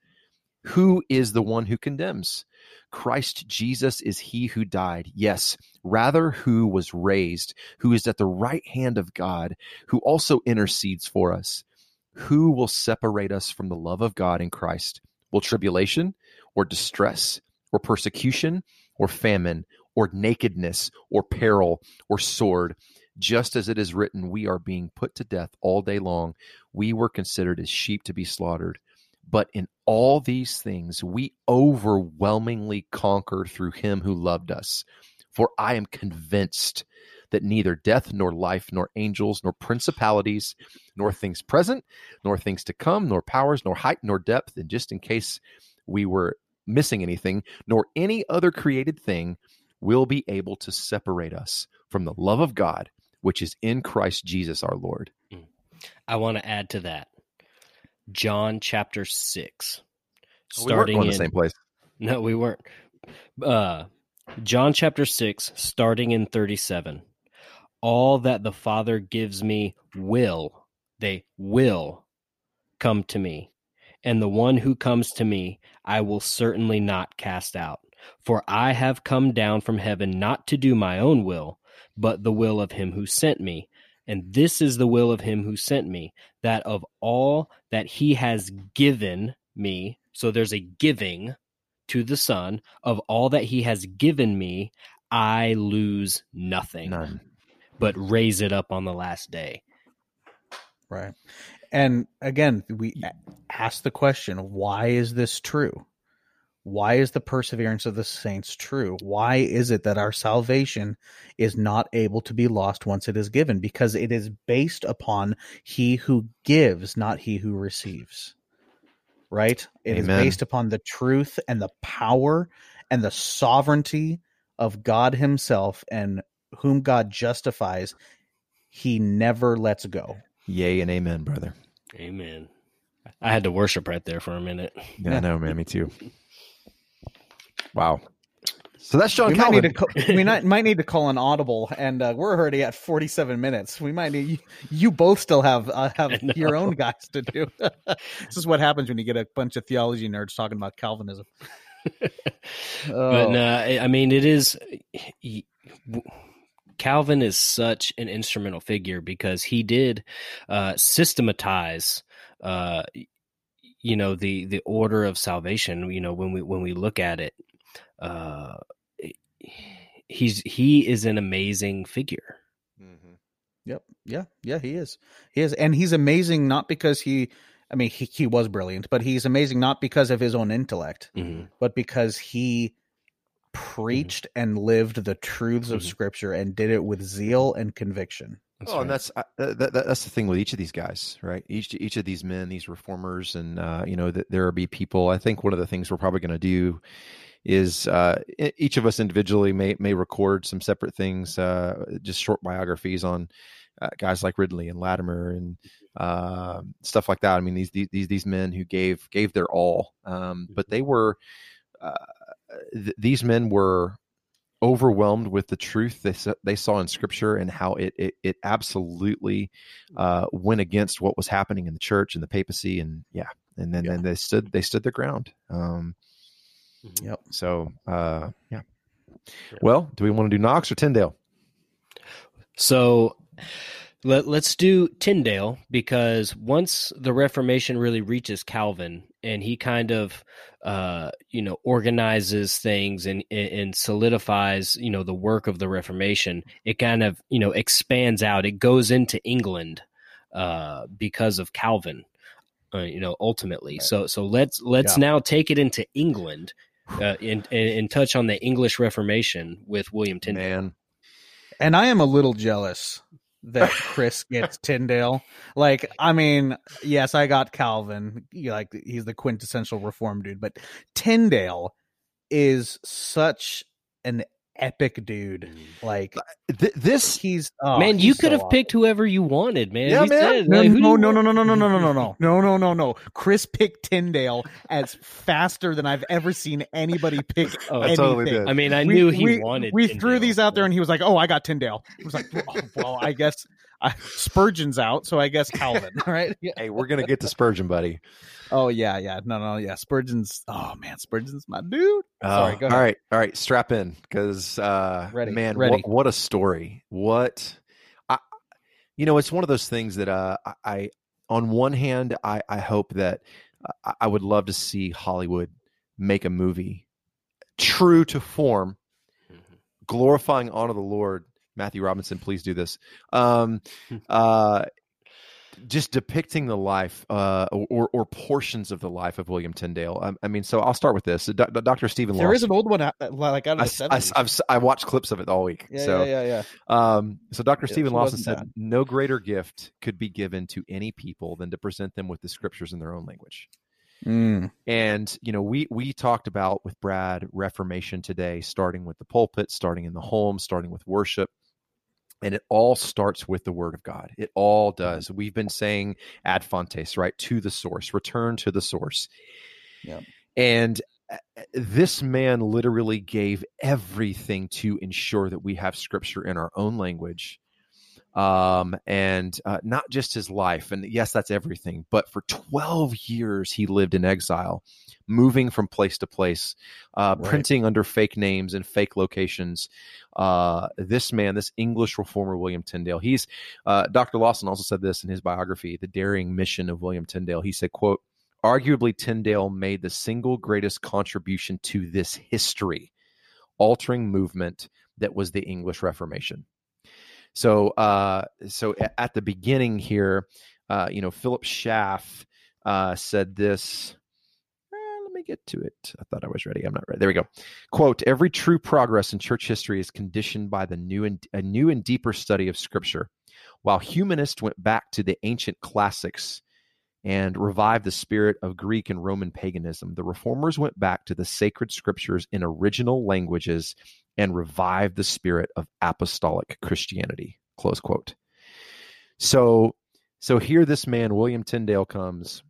Who is the one who condemns? Christ Jesus is he who died, yes, rather who was raised, who is at the right hand of God, who also intercedes for us. Who will separate us from the love of God in Christ? Will tribulation, or distress, or persecution, or famine, or nakedness, or peril, or sword? Just as it is written, we are being put to death all day long. We were considered as sheep to be slaughtered. But in all these things, we overwhelmingly conquer through him who loved us. For I am convinced that neither death, nor life, nor angels, nor principalities, nor things present, nor things to come, nor powers, nor height, nor depth, and just in case we were missing anything, nor any other created thing will be able to separate us from the love of God, which is in Christ Jesus our Lord. Mm. I want to add to that. John chapter 6. Oh, we Starting going in the same place. No, we weren't. Uh, John chapter 6, starting in 37. All that the Father gives me will, they will come to me. And the one who comes to me, I will certainly not cast out. For I have come down from heaven not to do my own will, but the will of him who sent me. And this is the will of him who sent me, that of all that he has given me, so there's a giving to the Son, of all that he has given me, I lose nothing, None. but raise it up on the last day. Right. And again, we ask the question why is this true? Why is the perseverance of the saints true? Why is it that our salvation is not able to be lost once it is given? Because it is based upon he who gives, not he who receives. Right? It is Amen. based upon the truth and the power and the sovereignty of God Himself and whom God justifies, He never lets go. Yay and amen, brother. Amen. I had to worship right there for a minute. Yeah, I know, man. Me too. <laughs> Wow. So that's John we might Calvin. need to call, we not, might need to call an audible, and uh, we're already at forty seven minutes. We might need you, you both still have uh, have your own guys to do. <laughs> this is what happens when you get a bunch of theology nerds talking about Calvinism. <laughs> But Oh. no, I I mean, it is. he- Calvin is such an instrumental figure because he did uh, systematize, uh, you know, the the order of salvation. You know, when we when we look at it, uh, he's he is an amazing figure. Mm-hmm. Yep. Yeah. Yeah. He is. He is, and he's amazing not because he. I mean, he, he was brilliant, but he's amazing not because of his own intellect, Mhm. but because he preached and lived the truths of Mhm. Scripture and did it with zeal and conviction. That's oh, and that's uh, that, that, that's the thing with each of these guys, right? Each each of these men, these reformers, and uh, you know, that there will be people. I think one of the things we're probably going to do is uh, each of us individually may may record some separate things, uh, just short biographies on uh, guys like Ridley and Latimer and uh, stuff like that. I mean, these these these men who gave gave their all, um, but they were uh, th- these men were overwhelmed with the truth they they saw in Scripture and how it it, it absolutely uh, went against what was happening in the church and the papacy and yeah, and then, yeah. then they stood they stood their ground. Um, mm-hmm. Yep. So uh, yeah. Well, do we want to do Knox or Tyndale? So let, us do Tyndale because once the Reformation really reaches Calvin and he kind of, uh, you know, organizes things and, and solidifies, you know, the work of the Reformation, it kind of, you know, expands out. It goes into England uh, because of Calvin, uh, you know, ultimately. Right. So, so let's let's yeah. now take it into England uh, and, and touch on the English Reformation with William Tyndale. Man. And I am a little jealous that <laughs> Chris gets Tyndale. Like, I mean, yes, I got Calvin. Like, he's the quintessential reform dude, but Tyndale is such an epic dude. Mm. Like uh, Th- this, he's oh, man. He's you could so have awesome. picked whoever you wanted, man. Yeah, man. Said, no, like, no, no, no, no, no, no, no, no, no, <laughs> no, no, no, no, no. Chris picked Tyndale as faster than I've ever seen anybody pick <laughs> oh, anything. Totally I mean, I we, knew he we, wanted. We Tyndale. threw these out there, and he was like, "Oh, I got Tyndale." He was like, oh, "Well, I guess." I, Spurgeon's out, so I guess Calvin, <laughs> right? Yeah. Hey, we're gonna get to Spurgeon, buddy. Oh yeah, yeah. No, no, yeah. Spurgeon's. Oh man, Spurgeon's my dude. Sorry. Oh, all right, all right. Strap in, because uh, ready, man, ready. What, what a story. What, I, you know, it's one of those things that uh, I, I on one hand, I, I hope that uh, I would love to see Hollywood make a movie true to form, mm-hmm. glorifying honor the Lord. Matthew Robinson, please do this. Um, uh, just depicting the life uh, or or portions of the life of William Tyndale. I, I mean, so I'll start with this. Dr. Steven. There Lawson, is an old one like out of the seventies. I, have I watched clips of it all week. Yeah, so, yeah, yeah. yeah. Um, so Dr. Yeah, Steven Lawson said, bad. "No greater gift could be given to any people than to present them with the scriptures in their own language." Mm. And you know, we we talked about with Brad Reformation today, starting with the pulpit, starting in the home, starting with worship and it all starts with the word of God. It all does. We've been saying ad fontes, right? To the source, return to the source. Yeah. And uh, this man literally gave everything to ensure that we have scripture in our own language um, and uh, not just his life. And yes, that's everything. But for 12 years, he lived in exile, moving from place to place, uh, right. printing under fake names and fake locations. Uh, this man, this English reformer, William Tyndale, he's uh, Dr. Lawson also said this in his biography, The Daring Mission of William Tyndale. He said, quote, arguably Tyndale made the single greatest contribution to this history altering movement that was the English Reformation. So, uh, so at the beginning here, uh, you know, Philip Schaff uh, said this. Eh, let me get to it. I thought I was ready. I'm not ready. There we go. Quote: Every true progress in church history is conditioned by the new and a new and deeper study of Scripture. While humanists went back to the ancient classics and revived the spirit of Greek and Roman paganism, the reformers went back to the sacred scriptures in original languages and revive the spirit of apostolic Christianity. Close quote. So, so here this man, William Tyndale, comes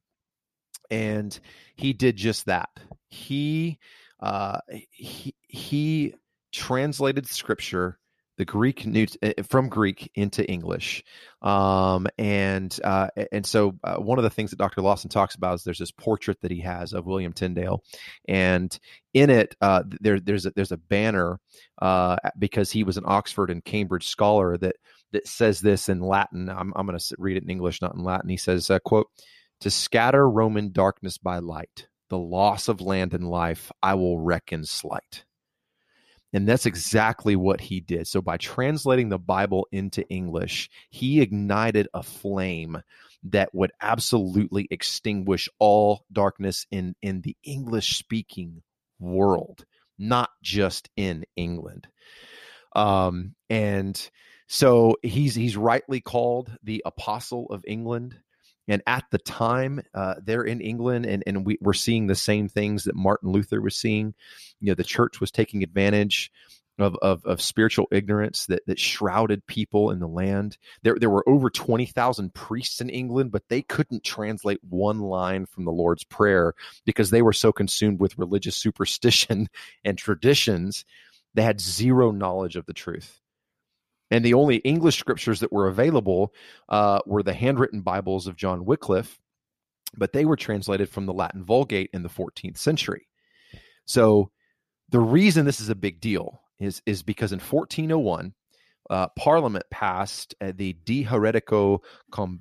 and he did just that. He, uh, he, he translated scripture the Greek new eh, from Greek into English, um, and uh, and so uh, one of the things that Dr. Lawson talks about is there's this portrait that he has of William Tyndale, and in it uh, there there's a, there's a banner uh, because he was an Oxford and Cambridge scholar that that says this in Latin. I'm I'm going to read it in English, not in Latin. He says, uh, "quote To scatter Roman darkness by light, the loss of land and life I will reckon slight." And that's exactly what he did. So, by translating the Bible into English, he ignited a flame that would absolutely extinguish all darkness in, in the English speaking world, not just in England. Um, and so he's he's rightly called the apostle of England. And at the time, uh, they're in England, and, and we, we're seeing the same things that Martin Luther was seeing. You know, the church was taking advantage of, of, of spiritual ignorance that, that shrouded people in the land. There, there were over 20,000 priests in England, but they couldn't translate one line from the Lord's Prayer because they were so consumed with religious superstition <laughs> and traditions. They had zero knowledge of the truth and the only English scriptures that were available uh, were the handwritten Bibles of John Wycliffe, but they were translated from the Latin Vulgate in the 14th century. So the reason this is a big deal is is because in 1401, uh, Parliament passed uh, the De Heretico Com.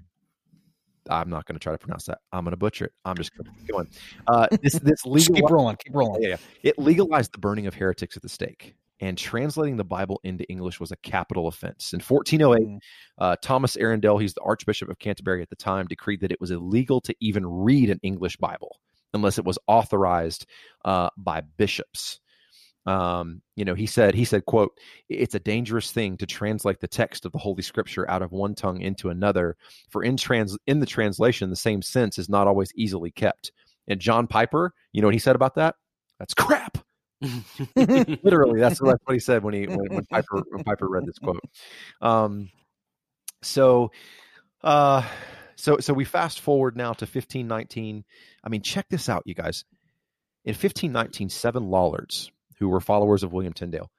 I'm not going to try to pronounce that. I'm going to butcher it. I'm just going to keep going. Uh, this this <laughs> legal keep rolling, keep rolling. Yeah, yeah, it legalized the burning of heretics at the stake and translating the Bible into English was a capital offense. In 1408, mm. uh, Thomas Arundel, he's the Archbishop of Canterbury at the time, decreed that it was illegal to even read an English Bible unless it was authorized uh, by bishops. Um, you know, he said, he said, quote, it's a dangerous thing to translate the text of the Holy Scripture out of one tongue into another, for in trans in the translation, the same sense is not always easily kept. And John Piper, you know what he said about that? That's crap. <laughs> Literally, that's, that's what he said when he <laughs> when, when Piper when Piper read this quote. Um, so, uh, so so we fast forward now to 1519. I mean, check this out, you guys. In 1519, seven Lollards, who were followers of William Tyndale,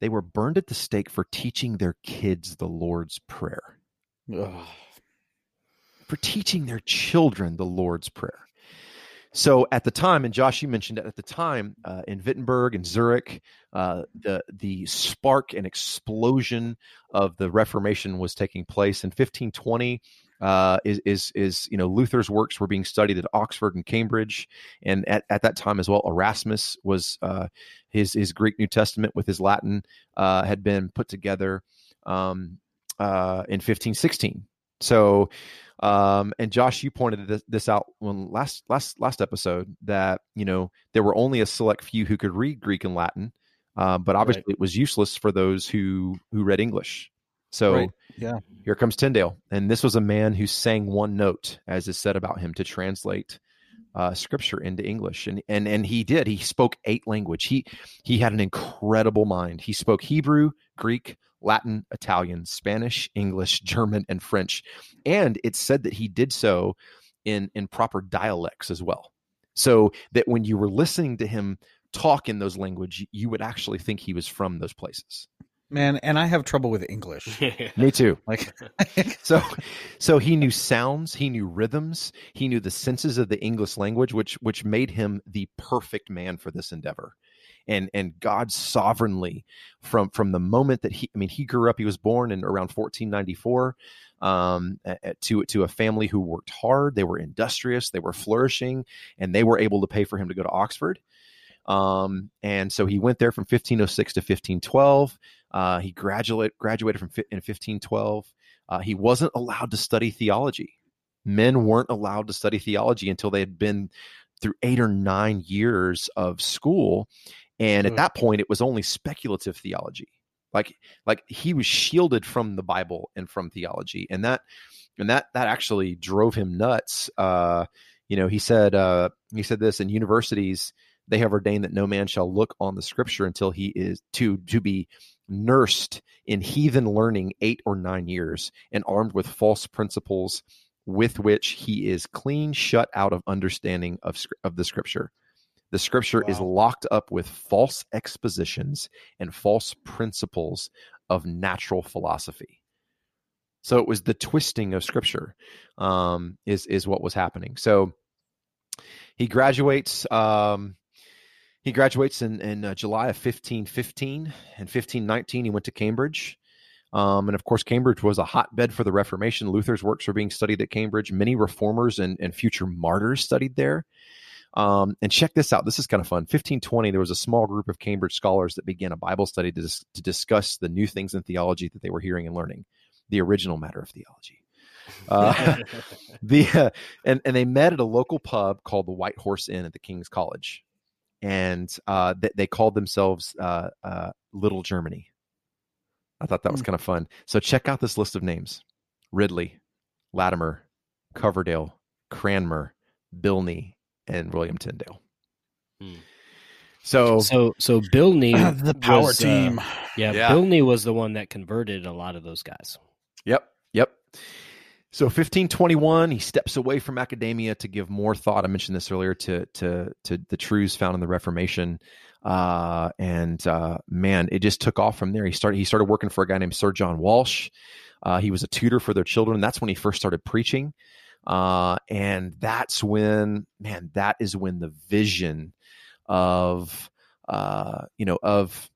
they were burned at the stake for teaching their kids the Lord's Prayer. Ugh. For teaching their children the Lord's Prayer. So at the time, and Josh, you mentioned it at the time uh, in Wittenberg and Zurich, uh, the the spark and explosion of the Reformation was taking place in 1520. Uh, is is is you know Luther's works were being studied at Oxford and Cambridge, and at, at that time as well, Erasmus was uh, his his Greek New Testament with his Latin uh, had been put together um, uh, in 1516. So um, and Josh, you pointed this, this out when last last last episode that you know there were only a select few who could read Greek and Latin, uh, but obviously right. it was useless for those who who read English. So right. yeah, here comes Tyndale, and this was a man who sang one note, as is said about him, to translate uh, scripture into English, and and and he did. He spoke eight language. He he had an incredible mind. He spoke Hebrew, Greek, Latin, Italian, Spanish, English, <laughs> German, and French. And it's said that he did so in, in proper dialects as well. So that when you were listening to him talk in those language, you would actually think he was from those places. Man, and I have trouble with English. <laughs> Me too. Like <laughs> so so he knew sounds, he knew rhythms, he knew the senses of the English language which which made him the perfect man for this endeavor and and God sovereignly from from the moment that he I mean he grew up he was born in around 1494 um, to to a family who worked hard they were industrious they were flourishing and they were able to pay for him to go to Oxford. Um, and so he went there from 1506 to 1512 uh, he graduate graduated from in 1512 uh, he wasn't allowed to study theology. Men weren't allowed to study theology until they had been through eight or nine years of school and at hmm. that point, it was only speculative theology. Like, like he was shielded from the Bible and from theology, and that, and that, that actually drove him nuts. Uh, you know, he said, uh, he said this in universities, they have ordained that no man shall look on the scripture until he is to to be nursed in heathen learning eight or nine years and armed with false principles with which he is clean shut out of understanding of of the scripture the scripture wow. is locked up with false expositions and false principles of natural philosophy. So it was the twisting of scripture um, is is what was happening. So he graduates. Um, he graduates in in uh, July of fifteen fifteen and fifteen nineteen. He went to Cambridge. Um, and of course, Cambridge was a hotbed for the Reformation. Luther's works were being studied at Cambridge. Many reformers and, and future martyrs studied there. Um, and check this out. This is kind of fun. 1520, there was a small group of Cambridge scholars that began a Bible study to, dis- to discuss the new things in theology that they were hearing and learning, the original matter of theology. Uh, <laughs> the uh, and and they met at a local pub called the White Horse Inn at the King's College, and uh, they, they called themselves uh, uh, Little Germany. I thought that was mm. kind of fun. So check out this list of names: Ridley, Latimer, Coverdale, Cranmer, Bilney, and William Tyndale. Hmm. So, So so Bilney <clears throat> the power was, uh, team. yeah, Yeah. Bilney was the one that converted a lot of those guys. Yep, yep. So 1521, he steps away from academia to give more thought. I mentioned this earlier to to to the truths found in the Reformation, uh, and uh, man, it just took off from there. He started he started working for a guy named Sir John Walsh. Uh, he was a tutor for their children. That's when he first started preaching, uh, and that's when man, that is when the vision of uh, you know of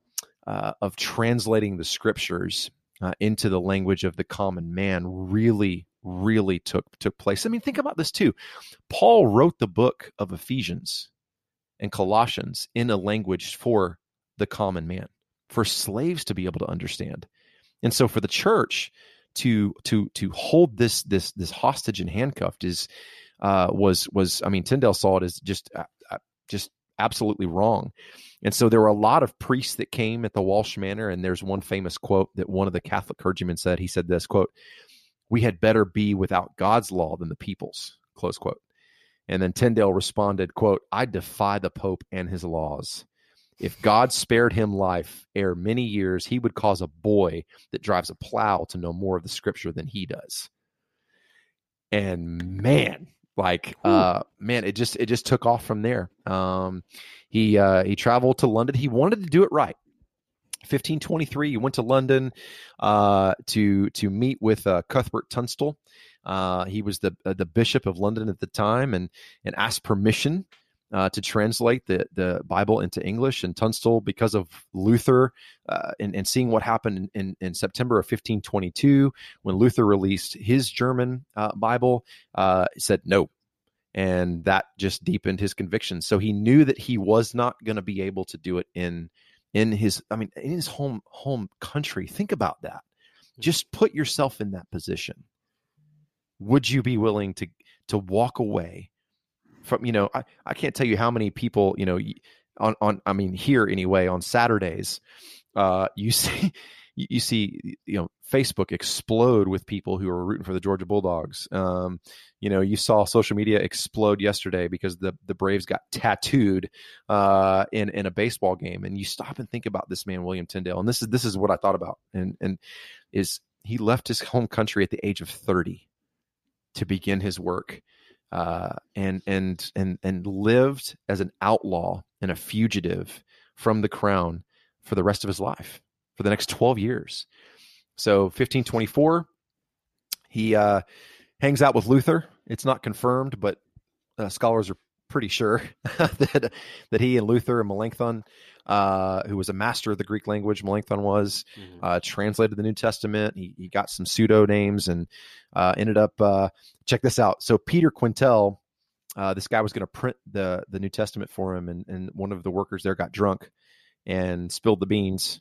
uh, of translating the scriptures uh, into the language of the common man really really took took place. I mean, think about this too. Paul wrote the book of Ephesians and Colossians in a language for the common man, for slaves to be able to understand. And so for the church to to to hold this this this hostage and handcuffed is uh was was I mean Tyndale saw it as just uh, uh, just absolutely wrong. And so there were a lot of priests that came at the Walsh Manor, and there's one famous quote that one of the Catholic clergymen said. He said this quote, "We had better be without God's law than the people's." Close quote. And then Tyndale responded, quote, I defy the Pope and his laws. If God spared him life ere many years, he would cause a boy that drives a plow to know more of the scripture than he does. And man, like uh man, it just it just took off from there. Um he uh he traveled to London. He wanted to do it right. 1523, he went to London uh to to meet with uh Cuthbert Tunstall. Uh, he was the uh, the bishop of London at the time, and and asked permission uh, to translate the the Bible into English. And Tunstall, because of Luther, uh, and and seeing what happened in, in, September of 1522 when Luther released his German uh, Bible, uh, said no, and that just deepened his conviction. So he knew that he was not going to be able to do it in in his I mean in his home home country. Think about that. Just put yourself in that position would you be willing to to walk away from you know I, I can't tell you how many people you know on on I mean here anyway on Saturdays uh you <laughs> see you see you know Facebook explode with people who are rooting for the Georgia Bulldogs. Um you know you saw social media explode yesterday because the the Braves got tattooed uh in in a baseball game. And you stop and think about this man William Tyndale. And this is this is what I thought about. And and is he left his home country at the age of 30 to begin his work uh, and and and and lived as an outlaw and a fugitive from the crown for the rest of his life for the next 12 years. So 1524 he uh, hangs out with luther. It's not confirmed but uh, scholars are pretty sure <laughs> that that he and luther and melanchthon uh, who was a master of the Greek language. Melanchthon was uh, translated the New Testament. He, he got some pseudo names and uh, ended up. Uh, check this out. So Peter Quentell, uh, this guy was going to print the the New Testament for him, and and one of the workers there got drunk and spilled the beans.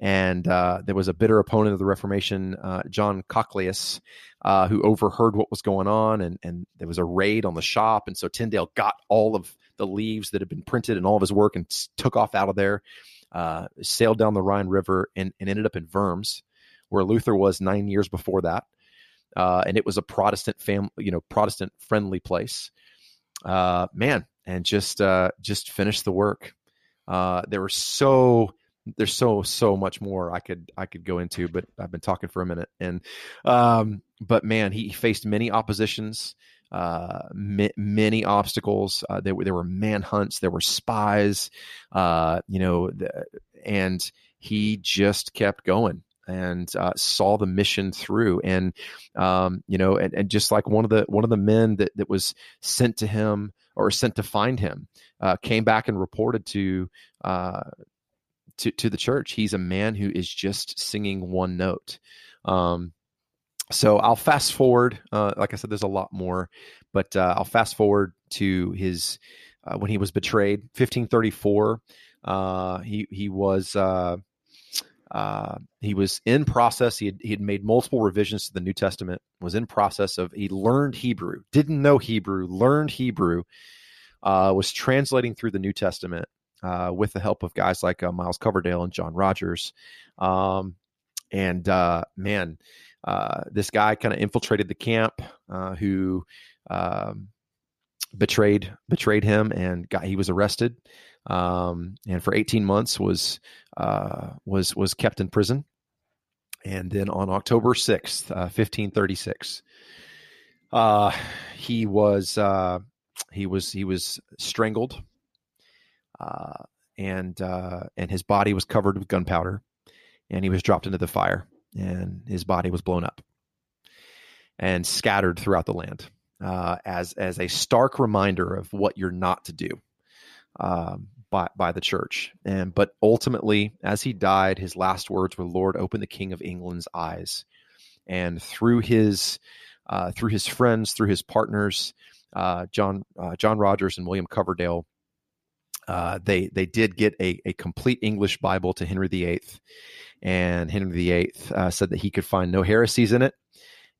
And uh, there was a bitter opponent of the Reformation, uh, John Cochlaeus, uh, who overheard what was going on, and and there was a raid on the shop, and so Tyndale got all of the leaves that had been printed and all of his work and took off out of there, uh, sailed down the Rhine River, and, and ended up in Worms, where Luther was nine years before that, uh, and it was a Protestant family, you know, Protestant friendly place. Uh, man, and just uh, just finished the work. Uh, there were so there's so so much more I could I could go into, but I've been talking for a minute, and um, but man, he faced many oppositions uh, ma- many obstacles. Uh, there were there were manhunts, there were spies, uh, you know, and he just kept going and uh, saw the mission through. And um, you know, and, and just like one of the one of the men that that was sent to him or sent to find him uh, came back and reported to. Uh, to, to the church, he's a man who is just singing one note. Um, so I'll fast forward. Uh, like I said, there's a lot more, but uh, I'll fast forward to his uh, when he was betrayed, 1534. Uh, he he was uh, uh, he was in process. He had, he had made multiple revisions to the New Testament. Was in process of he learned Hebrew, didn't know Hebrew, learned Hebrew. was translating through the New Testament with the help of guys like Miles Coverdale and John Rogers. Um, and man, uh, this guy kind of infiltrated the camp uh, who um, betrayed betrayed him and got he was arrested um, and for 18 months was uh, was was kept in prison. And then on October 6th 1536 uh, he was uh, he was he was strangled uh, and and his body was covered with gunpowder and he was dropped into the fire and his body was blown up and scattered throughout the land uh, as as a stark reminder of what you're not to do um, by by the church. And but ultimately, as he died, his last words were, "Lord, open the King of England's eyes." And through his uh, through his friends, through his partners, uh, John uh, John Rogers and William Coverdale, uh, they they did get a, a complete English Bible to Henry VIII, and Henry VIII uh, said that he could find no heresies in it,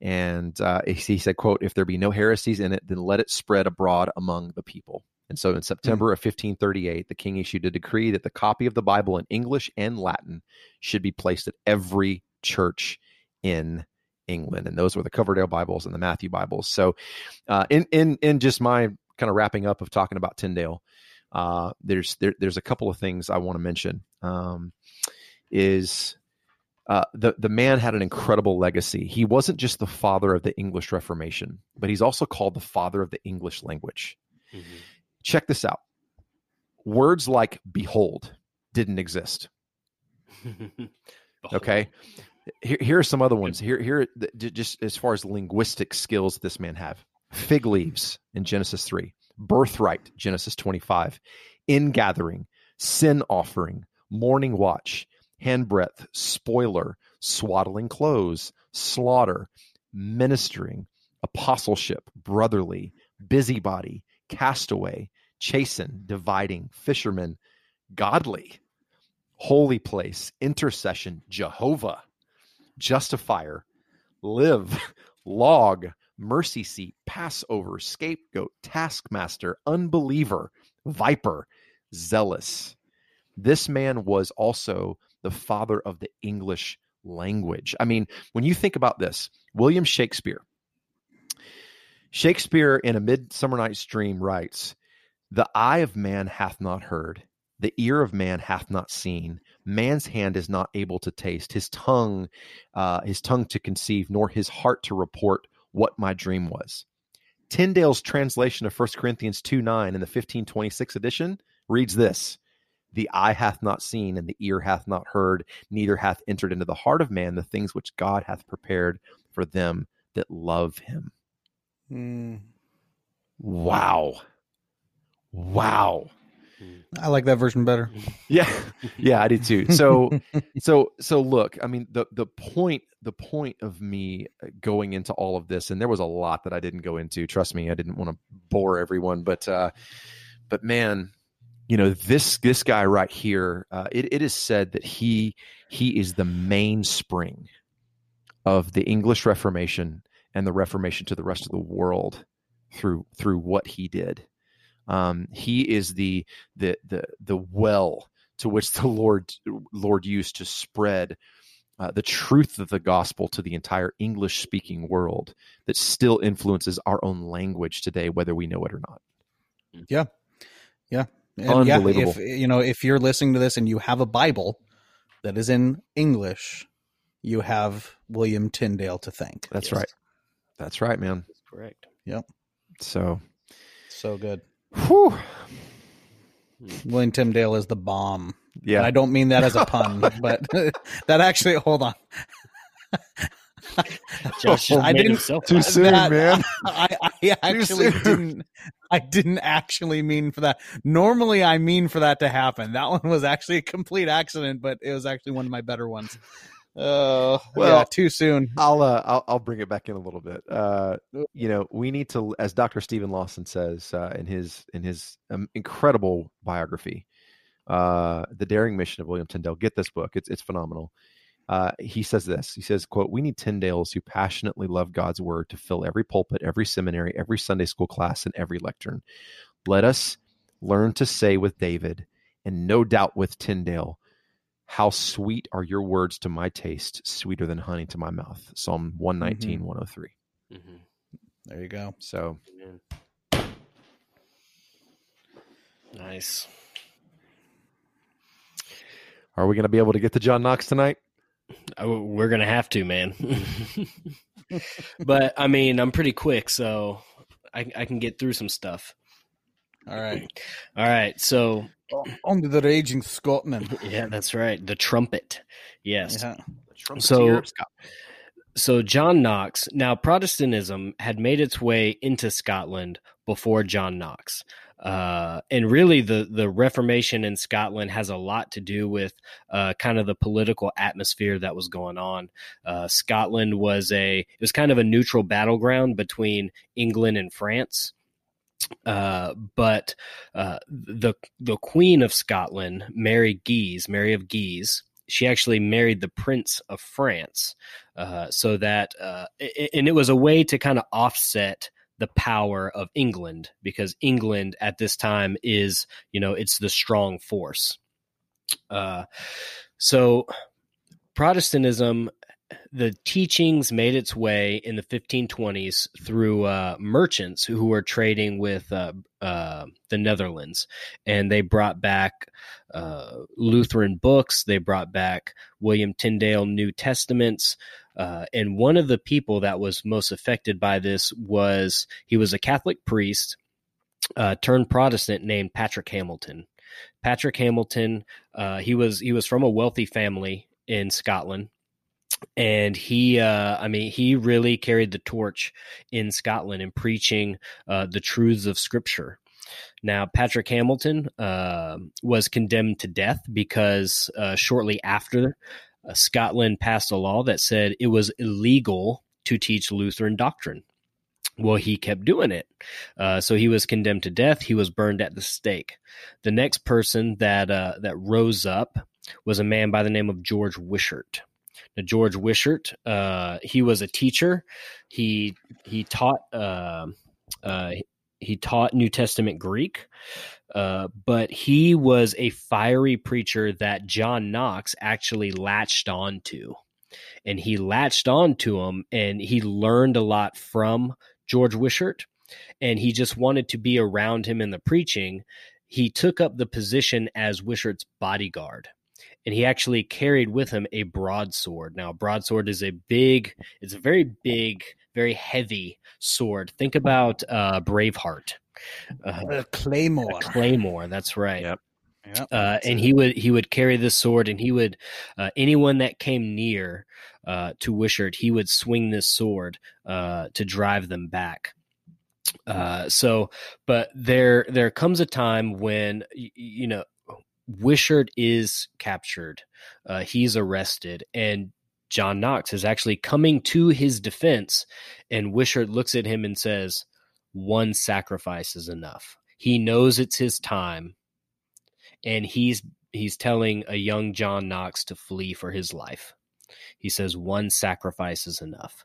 and uh, he said, "quote If there be no heresies in it, then let it spread abroad among the people." And so, in September mm-hmm. of 1538, the king issued a decree that the copy of the Bible in English and Latin should be placed at every church in England, and those were the Coverdale Bibles and the Matthew Bibles. So, uh, in in in just my kind of wrapping up of talking about Tyndale, uh, there's there, there's a couple of things I want to mention. Um, is uh, the the man had an incredible legacy. He wasn't just the father of the English Reformation, but he's also called the father of the English language. Mm-hmm. Check this out. Words like "behold" didn't exist. <laughs> okay, here, here, are some other ones. Here, here, just as far as linguistic skills this man have: fig leaves in Genesis three, birthright Genesis twenty five, ingathering, sin offering, morning watch, handbreadth, spoiler, swaddling clothes, slaughter, ministering, apostleship, brotherly, busybody, castaway, chasten, dividing, fisherman, godly, holy place, intercession, Jehovah, justifier, live, <laughs> log, mercy seat, Passover, scapegoat, taskmaster, unbeliever, viper, zealous. This man was also the father of the English language. I mean, when you think about this, William Shakespeare, Shakespeare in A Midsummer Night's Dream writes, The eye of man hath not heard, the ear of man hath not seen, man's hand is not able to taste, his tongue, uh, his tongue to conceive, nor his heart to report what my dream was. Tyndale's translation of 1 Corinthians 2 9 in the 1526 edition reads this the eye hath not seen, and the ear hath not heard, neither hath entered into the heart of man the things which God hath prepared for them that love him. Mm. Wow. Wow. I like that version better. <laughs> Yeah. Yeah, I do too. So so so look, I mean the the point the point of me going into all of this and there was a lot that I didn't go into. Trust me, I didn't want to bore everyone, but uh but man, you know this this guy right here uh, it, it is said that he he is the mainspring of the english reformation and the reformation to the rest of the world through through what he did um, he is the the the the well to which the lord lord used to spread uh, the truth of the gospel to the entire english speaking world that still influences our own language today whether we know it or not yeah yeah and yeah, if you know, if you're listening to this and you have a Bible that is in English, you have William Tyndale to thank. That's yes. right. That's right, man. That's correct. Yep. So, so good. Whew. Hmm. William Tyndale is the bomb. Yeah. And I don't mean that as a pun, <laughs> but <laughs> that actually, hold on. <laughs> Josh I didn't too soon, that, man. I, I actually didn't. I didn't actually mean for that. Normally, I mean for that to happen. That one was actually a complete accident, but it was actually one of my better ones. Oh, uh, well, yeah, too soon. I'll, uh, I'll I'll bring it back in a little bit. Uh, you know, we need to, as Dr. Steven Lawson says uh, in his in his um, incredible biography, uh, "The Daring Mission of William Tyndale." Get this book; it's it's phenomenal uh, he says this he says quote we need tyndales who passionately love god's word to fill every pulpit every seminary every sunday school class and every lectern let us learn to say with david and no doubt with tyndale How sweet are your words to my taste, sweeter than honey to my mouth. Psalm 119, 103. Mhm. There you go. So Nice. are we going to be able to get to John Knox tonight? Oh, we're gonna have to, man. <laughs> but I mean, I'm pretty quick, so I, I can get through some stuff. All right. All right, so <clears throat> On to the raging Scotsman. <laughs> yeah, that's right. The trumpet. Yes. Yeah. Trumpeteer So- So John Knox. Now Protestantism had made its way into Scotland before John Knox. Uh, and really, the the Reformation in Scotland has a lot to do with uh, kind of the political atmosphere that was going on. Uh, Scotland was a it was kind of a neutral battleground between England and France. Uh, but uh, the the Queen of Scotland, Mary Guise, Mary of Guise, she actually married the Prince of France, uh, so that uh, and it was a way to kind of offset the power of England because England at this time is you know it's the strong force. Uh, so Protestantism the teachings made its way in the 1520s through uh, merchants who were trading with uh, uh, the Netherlands, and they brought back uh, Lutheran books. They brought back William Tyndale New Testaments. Uh, and one of the people that was most affected by this was he was a Catholic priest uh, turned Protestant named Patrick Hamilton. Patrick Hamilton, he was he was from a wealthy family in Scotland and he uh, i mean he really carried the torch in scotland in preaching uh, the truths of scripture. Now patrick hamilton uh, was condemned to death because uh, shortly after uh, scotland passed a law that said it was illegal to teach lutheran doctrine. Well he kept doing it. Uh, so he was condemned to death. He was burned at the stake. The next person that uh, that rose up was a man by the name of george wishart George Wishart, uh, he was a teacher. He he taught uh, uh, he taught New Testament Greek, uh, but he was a fiery preacher that John Knox actually latched on to, and he latched on to him, and he learned a lot from George Wishart, and he just wanted to be around him in the preaching. He took up the position as Wishart's bodyguard and he actually carried with him a broadsword. Now, a broadsword is a big, it's a very big, very heavy sword. Think about uh, Braveheart, uh, A claymore. a claymore. That's right. Yep. Yep. Uh, and he would he would carry this sword, and he would uh, anyone that came near uh, to Wishart, he would swing this sword uh, to drive them back. Uh, so, but there there comes a time when y- you know Wishart is captured, uh, he's arrested, and John Knox is actually coming to his defense, and Wishart looks at him and says, "One sacrifice is enough." He knows it's his time, and he's he's telling a young John Knox to flee for his life. He says, "One sacrifice is enough."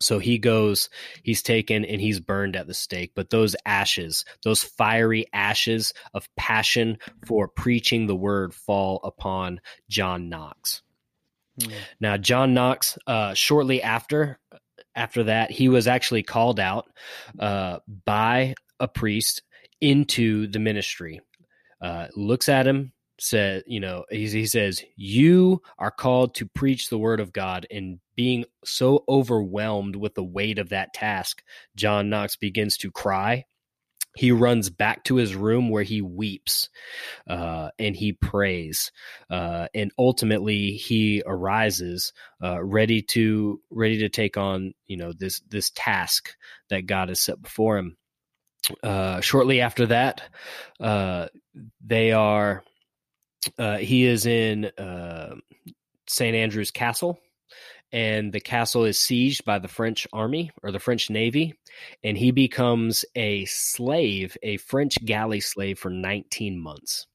So he goes, he's taken and he's burned at the stake. But those ashes, those fiery ashes of passion for preaching the word fall upon John Knox. Now, John Knox, uh, shortly after, after that, he was actually called out uh, by a priest into the ministry. Uh, looks at him, said, you know, he, he says, "You are called to preach the word of God." And being so overwhelmed with the weight of that task, John Knox begins to cry. He runs back to his room where he weeps uh, and he prays, uh, and ultimately he arises uh, ready to ready to take on you know this this task that God has set before him. Uh, shortly after that, uh, they are uh, he is in uh, St. Andrew's Castle, and the castle is sieged by the French army or the French navy, and he becomes a slave, a French galley slave for 19 months.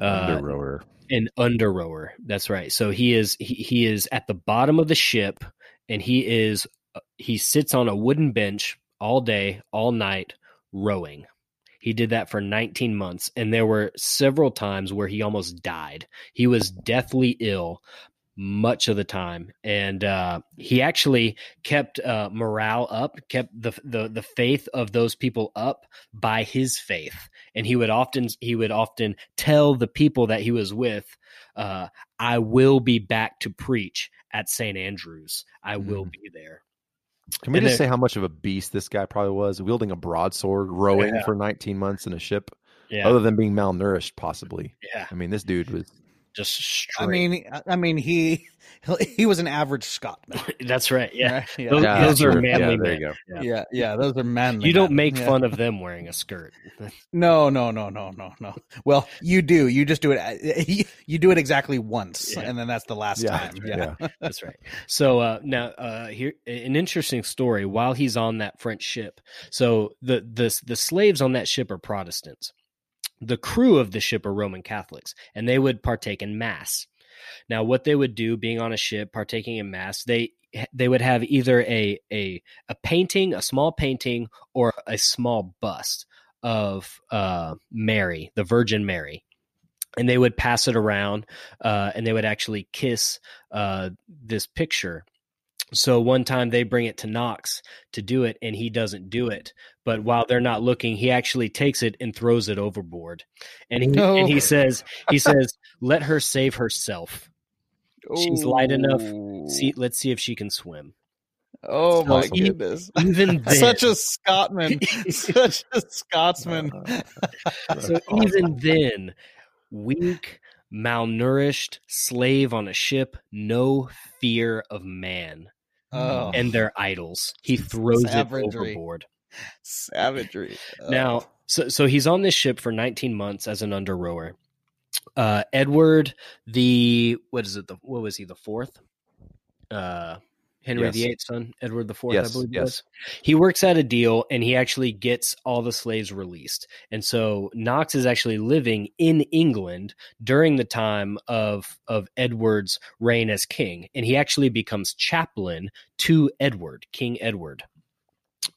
Uh, Under rower. an under rower. That's right. So he is he, he is at the bottom of the ship, and he is uh, he sits on a wooden bench all day, all night, rowing. He did that for 19 months, and there were several times where he almost died. He was deathly ill much of the time, and uh, he actually kept uh, morale up, kept the, the the faith of those people up by his faith. And he would often he would often tell the people that he was with, uh, "I will be back to preach at St. Andrews. I will Mm. be there." Can we And just say how much of a beast this guy probably was, wielding a broadsword, rowing Yeah. for 19 months in a ship, Yeah, other than being malnourished, possibly. yeah, I mean, this dude was. Just straight. I mean, I mean, he <laughs> he was an average Scotsman. <laughs> that's right. Yeah, right? yeah. those, Yeah, those are true. manly Yeah, there you go. Yeah. yeah, yeah, those are manly. You don't men. make Yeah. fun of <laughs> them wearing a skirt. No, no, no, no, no, no. Well, you do. You just do it. You do it exactly once, Yeah. and then that's the last Yeah, time. yeah. Yeah. That's right. So uh, now uh, here an interesting story. While he's on that French ship, so the the the slaves on that ship are Protestants. The crew of the ship are Roman Catholics, and they would partake in mass. Now, what they would do, being on a ship, partaking in mass, they they would have either a a a painting, a small painting, or a small bust of uh, Mary, the Virgin Mary, and they would pass it around, uh, and they would actually kiss uh, this picture. So one time they bring it to Knox to do it, and he doesn't do it. But while they're not looking, he actually takes it and throws it overboard. And he No. and he says, he <laughs> says, "Let her save herself. She's light enough. See, let's see if she can swim." Oh my Awesome. goodness! Even <laughs> then, Such a Scotsman. <laughs> Such a Scotsman. Uh, so even then, weak, malnourished slave on a ship, no fear of man Oh, and their idols. He <laughs> throws it overboard. savagery. Oh. <laughs> Now, so so he's on this ship for 19 months as an under rower. Uh, Edward the what is it? The what was he? The fourth. Uh, Henry Yes. VIII's son, Edward IV, Yes, I believe. it yes. was. He works out a deal, and he actually gets all the slaves released. And so Knox is actually living in England during the time of of Edward's reign as king, and he actually becomes chaplain to Edward, King Edward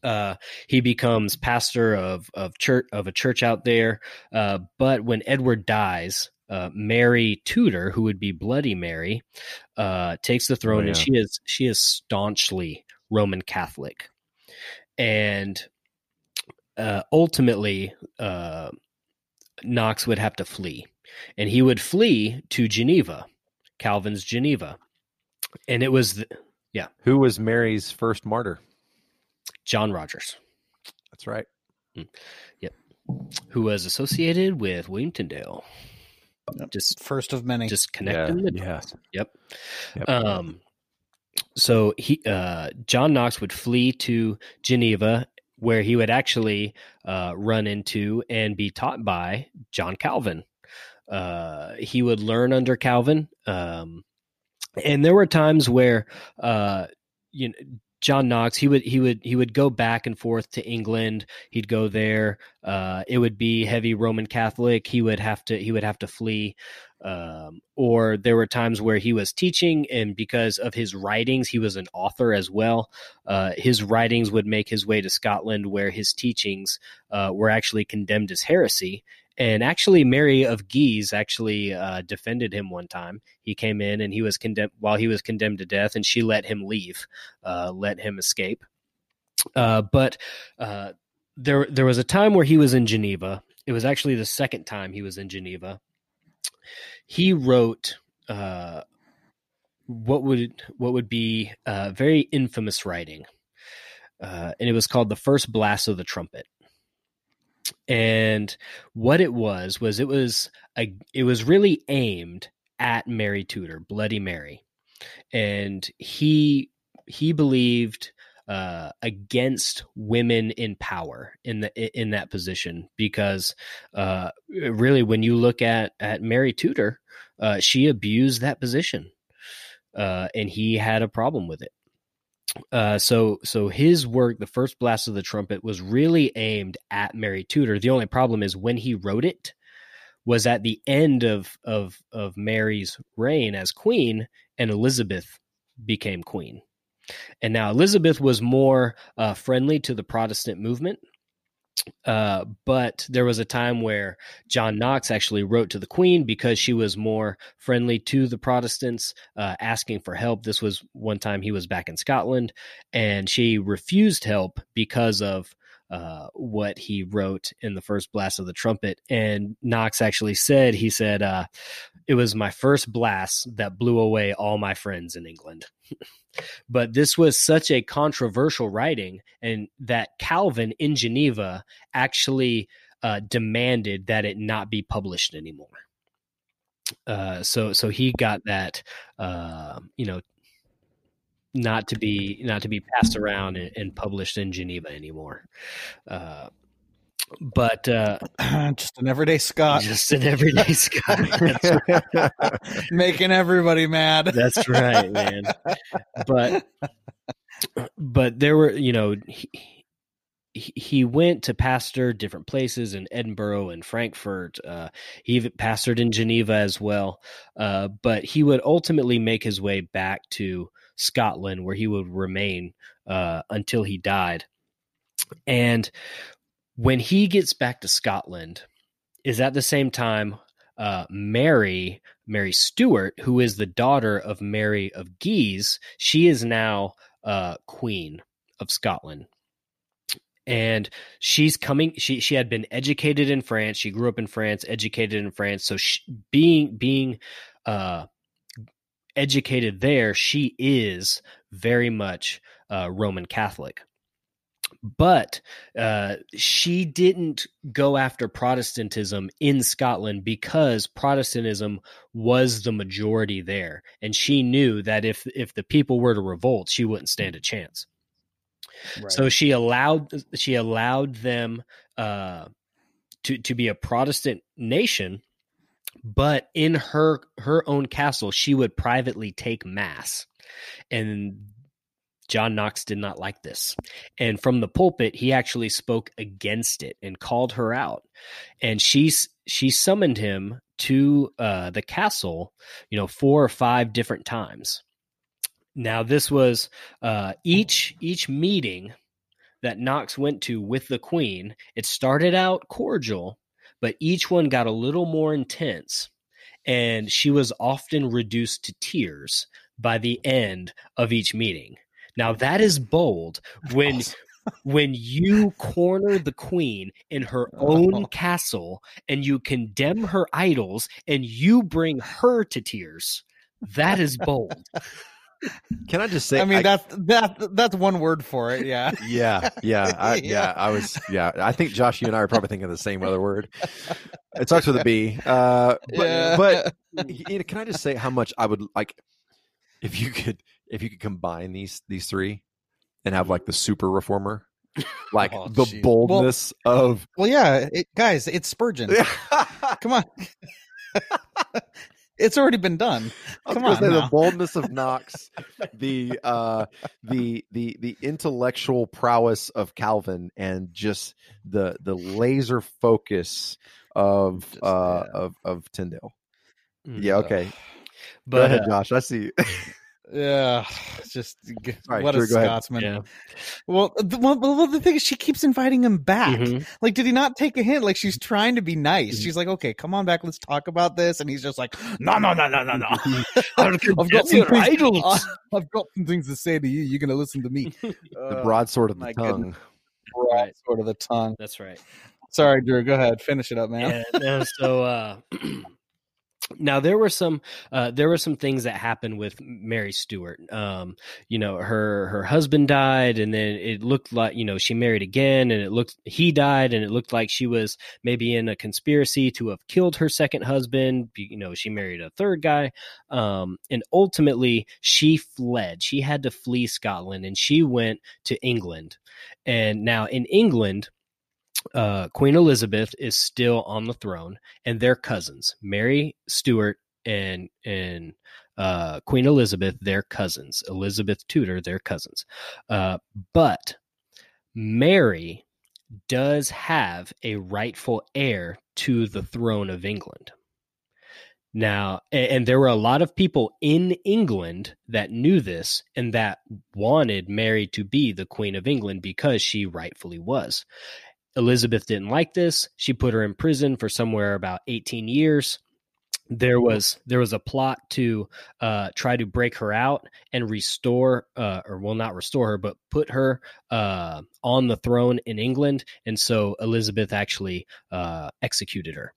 uh, he becomes pastor of of church of a church out there. Uh, but when Edward dies, uh, Mary Tudor, who would be Bloody Mary, uh, takes the throne, and yeah. she is she is staunchly Roman Catholic, and uh, ultimately uh, Knox would have to flee, and he would flee to Geneva, Calvin's Geneva, and it was the, Who was Mary's first martyr? John Rogers. That's right. Yep. Who was associated with William Tyndale. Just First of many. just connecting the yeah. Yep. Yep. Um so he uh John Knox would flee to Geneva where he would actually uh run into and be taught by John Calvin. Uh he would learn under Calvin. Um and there were times where uh you know John Knox, he would he would he would go back and forth to England. He'd go there. Uh, it would be heavy Roman Catholic. He would have to he would have to flee. Um, or there were times where he was teaching, and because of his writings, he was an author as well. Uh, his writings would make his way to Scotland, where his teachings uh, were actually condemned as heresy. And actually, Mary of Guise actually uh, defended him one time. He came in and he was condemned while he was condemned to death, and she let him leave, uh, let him escape. Uh, but uh, there, there was a time where he was in Geneva. It was actually the second time he was in Geneva. He wrote uh, what would what would be uh, very infamous writing, and it was called "The First Blast of the Trumpet." And what it was was it was a it was really aimed at Mary Tudor, Bloody Mary, and he he believed uh, against women in power in the in that position because uh, really when you look at at Mary Tudor, uh, she abused that position, uh, and he had a problem with it. Uh, so so his work, the first blast of the trumpet, was really aimed at Mary Tudor. The only problem is when he wrote it was at the end of of of Mary's reign as queen, and Elizabeth became queen. And now Elizabeth was more uh, friendly to the Protestant movement, Uh, but there was a time where John Knox actually wrote to the Queen because she was more friendly to the Protestants, uh, asking for help. This was one time he was back in Scotland, and she refused help because of uh, what he wrote in the first blast of the trumpet. And Knox actually said, he said, uh, it was my first blast that blew away all my friends in England. <laughs> but this was such a controversial writing, and that Calvin in Geneva actually uh, demanded that it not be published anymore. Uh, so, so he got that, uh, you know, not to be not to be passed around and, and published in Geneva anymore. Uh, but uh, <clears throat> just an everyday Scot, just an everyday <laughs> Scot, right. <laughs> making everybody mad. That's right, man. But but there were, you know, he, he went to pastor different places in Edinburgh and Frankfurt. Uh, he pastored in Geneva as well. Uh, but he would ultimately make his way back to Scotland, where he would remain uh, until he died. And when he gets back to Scotland, is at the same time uh, Mary, Mary Stuart, who is the daughter of Mary of Guise, she is now uh, Queen of Scotland. And she's coming. She she had been educated in France. She grew up in France, educated in France. So she, being being uh, educated there, she is very much uh, Roman Catholic. But uh, she didn't go after Protestantism in Scotland because Protestantism was the majority there, and she knew that if if the people were to revolt, she wouldn't stand a chance. Right. So she allowed she allowed them uh, to to be a Protestant nation, but in her her own castle she would privately take mass and John Knox did not like this. And from the pulpit, he actually spoke against it and called her out. And she she summoned him to uh, the castle, you know, four or five different times. Now, this was uh, each each meeting that Knox went to with the Queen. It started out cordial, but each one got a little more intense, and she was often reduced to tears by the end of each meeting. Now that is bold when <laughs> when you corner the queen in her own oh. castle and you condemn her idols and you bring her to tears. That is bold. <laughs> Can I just say? I mean, I, that's that that's one word for it. Yeah. <laughs> Yeah. Yeah. I, <laughs> yeah. yeah. I was. Yeah. I think Josh, you and I are probably thinking the same other word. It starts with a B. <laughs> Uh, but yeah. but you know, can I just say how much I would like if you could if you could combine these these three and have like the super reformer like oh, the geez. boldness well, of well yeah it, guys it's spurgeon come on it's already been done <laughs> come on the boldness of <laughs> knox the uh the the the intellectual prowess of calvin and just the the laser focus of just, uh yeah. of of tyndale mm, yeah okay but Go ahead, uh, Josh. I see. <laughs> Yeah, just right, what sure, a Scotsman. Yeah. Well, the, well, well, the thing is, she keeps inviting him back. Mm-hmm. Like, did he not take a hint? Like, she's trying to be nice. Mm-hmm. She's like, "Okay, come on back, let's talk about this," and he's just like, "No, no, no, no, no, no. <laughs> <laughs> I've, got some things, <laughs> I've got some things to say to you. You're gonna listen to me." the broadsword of the tongue. Broadsword of the tongue. That's right. Sorry, Drew. Go ahead, finish it up, man. Yeah, no, so. uh <clears throat> now there were some uh, there were some things that happened with Mary Stuart. Um, you know, her her husband died, and then it looked like you know she married again, and it looked he died, and it looked like she was maybe in a conspiracy to have killed her second husband. You know, she married a third guy, um, and ultimately she fled. She had to flee Scotland, and she went to England. And now in England, uh, Queen Elizabeth is still on the throne, and they're cousins. Mary Stuart and and uh, Queen Elizabeth, they're cousins. Elizabeth Tudor, they're cousins. Uh, but Mary does have a rightful heir to the throne of England. Now, and there were a lot of people in England that knew this and that wanted Mary to be the Queen of England because she rightfully was Elizabeth didn't like this. She put her in prison for somewhere about 18 years. There was there was a plot to uh, try to break her out and restore, uh, or well, not restore her, but put her uh, on the throne in England. And so Elizabeth actually uh, executed her.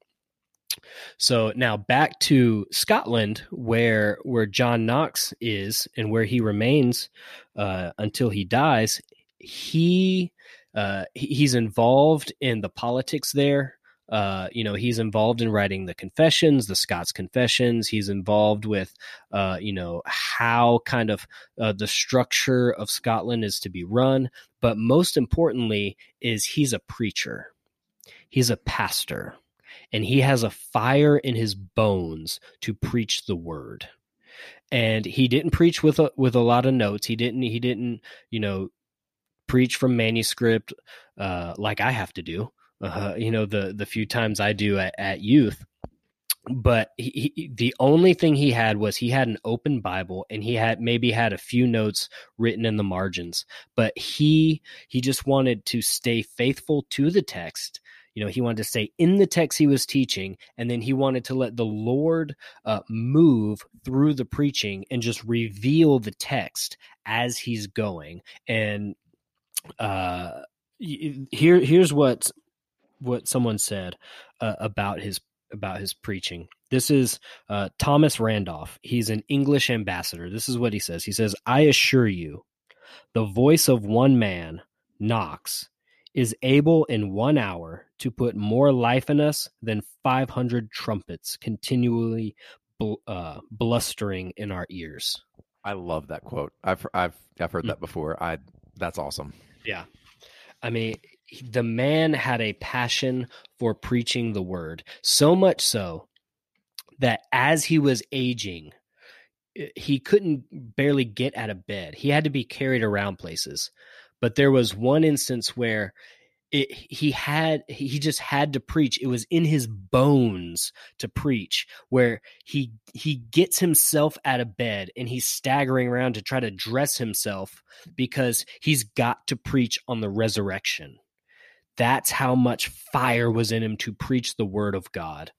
So now back to Scotland, where where John Knox is and where he remains uh, until he dies. He uh, he's involved in the politics there. Uh, you know, he's involved in writing the confessions, the Scots confessions. He's involved with, uh, you know, how kind of uh, the structure of Scotland is to be run. But most importantly, is he's a preacher. He's a pastor, and he has a fire in his bones to preach the word. And he didn't preach with a, with a lot of notes. He didn't. He didn't. You know, preach from manuscript uh, like I have to do uh, you know the the few times I do at, at youth. But he, he, the only thing he had was he had an open Bible and he had maybe had a few notes written in the margins. But he he just wanted to stay faithful to the text. You know, he wanted to stay in the text he was teaching, and then he wanted to let the Lord uh, move through the preaching and just reveal the text as he's going. And uh, here, here's what what someone said uh, about his about his preaching. This is uh, Thomas Randolph. He's an English ambassador. This is what he says. He says, "I assure you, the voice of one man, Knox, is able in one hour to put more life in us than five hundred trumpets continually bl- uh, blustering in our ears." I love that quote. I've I've I've heard Mm. that before. I that's awesome. Yeah. I mean, the man had a passion for preaching the word, so much so that as he was aging, eh, he couldn't barely get out of bed. He had to be carried around places. But there was one instance where it, he had he just had to preach. It was in his bones to preach. Where he he gets himself out of bed and he's staggering around to try to dress himself because he's got to preach on the resurrection. That's how much fire was in him to preach the word of God.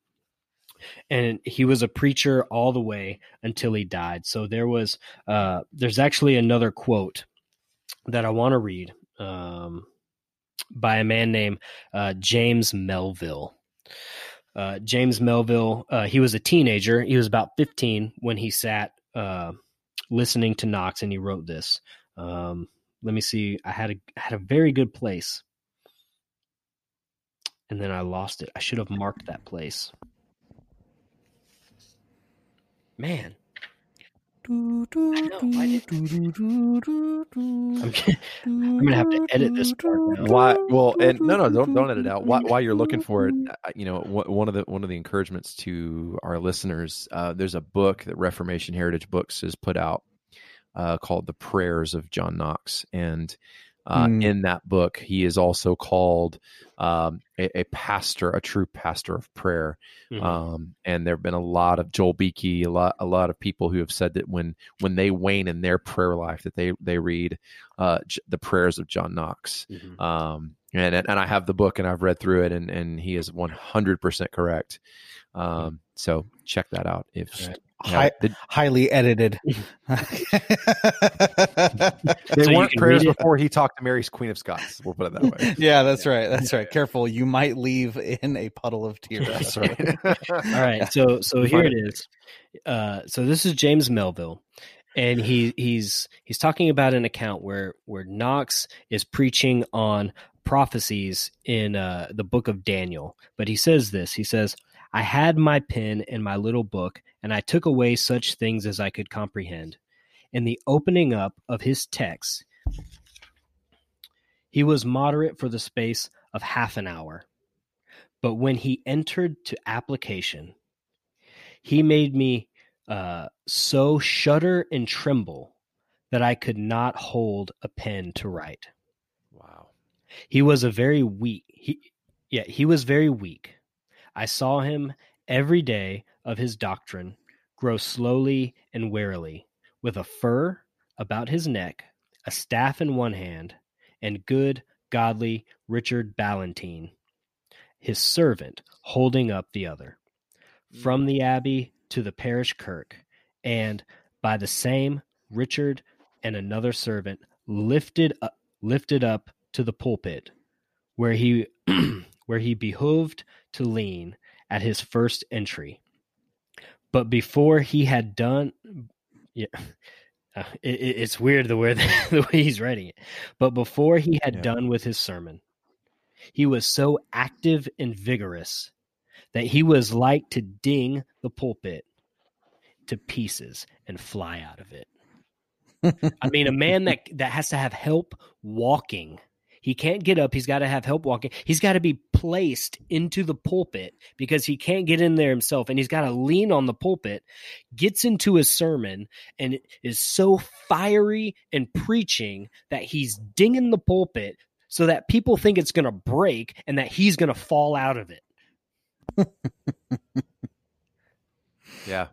And he was a preacher all the way until he died. So there was, uh, there's actually another quote that I want to read um, by a man named uh, James Melville. Uh, James Melville, uh, he was a teenager. He was about 15 when he sat uh, listening to Knox and he wrote this. Um, let me see. I had a had a very good place, and then I lost it. I should have marked that place. Man, I know. Why did- I'm, <laughs> I'm gonna have to edit this part now. Why? Well, and no, no, don't don't edit out. Why, while you're looking for it, uh, you know, one of the one of the encouragements to our listeners, uh, there's a book that Reformation Heritage Books has put out uh, called "The Prayers of John Knox," and uh, Hmm. in that book, he is also called um, a, a pastor, a true pastor of prayer. Mhm. Um, and there have been a lot of Joel Beeke, a lot, a lot of people who have said that when when they wane in their prayer life, that they they read uh, J- the prayers of John Knox. Mhm. Um, and and I have the book and I've read through it, and and he is one hundred percent correct. Um, so check that out if Right. Yeah, Hi- did- highly edited. <laughs> they So weren't prayers before he talked to Mary's Queen of Scots. We'll put it that way. <laughs> yeah, that's right. That's right. Careful, you might leave in a puddle of tears. <laughs> That's right. All right, so so here it is. Uh, so this is James Melville, and he he's he's talking about an account where where Knox is preaching on prophecies in uh, the book of Daniel. But he says this. He says, "I had my pen and my little book, and I took away such things as I could comprehend." In the opening up of his text, he was moderate for the space of half an hour. But when he entered to application, he made me uh, so shudder and tremble that I could not hold a pen to write. wow. He was a very weak. He, yeah, he was very weak. I saw him every day of his doctrine grow slowly and warily, with a fur about his neck, a staff in one hand, and good godly Richard Ballantyne, his servant holding up the other, from mm. the abbey to the parish kirk, and by the same Richard and another servant lifted up, lifted up to the pulpit, where he <clears throat> where he behoved to lean at his first entry. But before he had done, yeah, <laughs> uh, it, it's weird the way <laughs> the way he's writing it. But before he had Yeah. done with his sermon, he was so active and vigorous that he was like to ding the pulpit to pieces and fly out of it. <laughs> I mean, a man that that has to have help walking. He can't get up. He's got to have help walking. He's got to be placed into the pulpit because he can't get in there himself, and he's got to lean on the pulpit. Gets into his sermon and is so fiery and preaching that he's dinging the pulpit so that people think it's going to break and that he's going to fall out of it. <laughs> Yeah,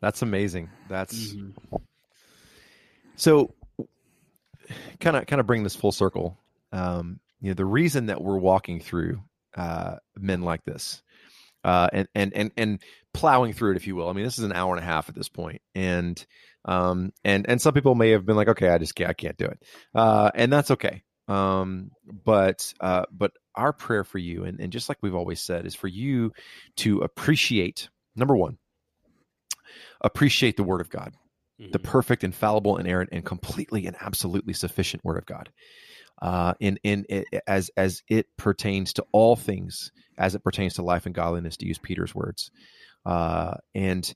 that's amazing. That's mm-hmm. so kind of kind of bring this full circle. Um, you know, the reason that we're walking through uh, men like this, uh, and and and and plowing through it, if you will. I mean, this is an hour and a half at this point, and um, and and some people may have been like, okay, I just can't, I can't do it, uh, and that's okay. Um, but uh, but our prayer for you, and and just like we've always said, is for you to appreciate number one, appreciate the Word of God the perfect, infallible, inerrant, and completely and absolutely sufficient Word of God. Uh, in in it, as as it pertains to all things, as it pertains to life and godliness, to use Peter's words, uh, and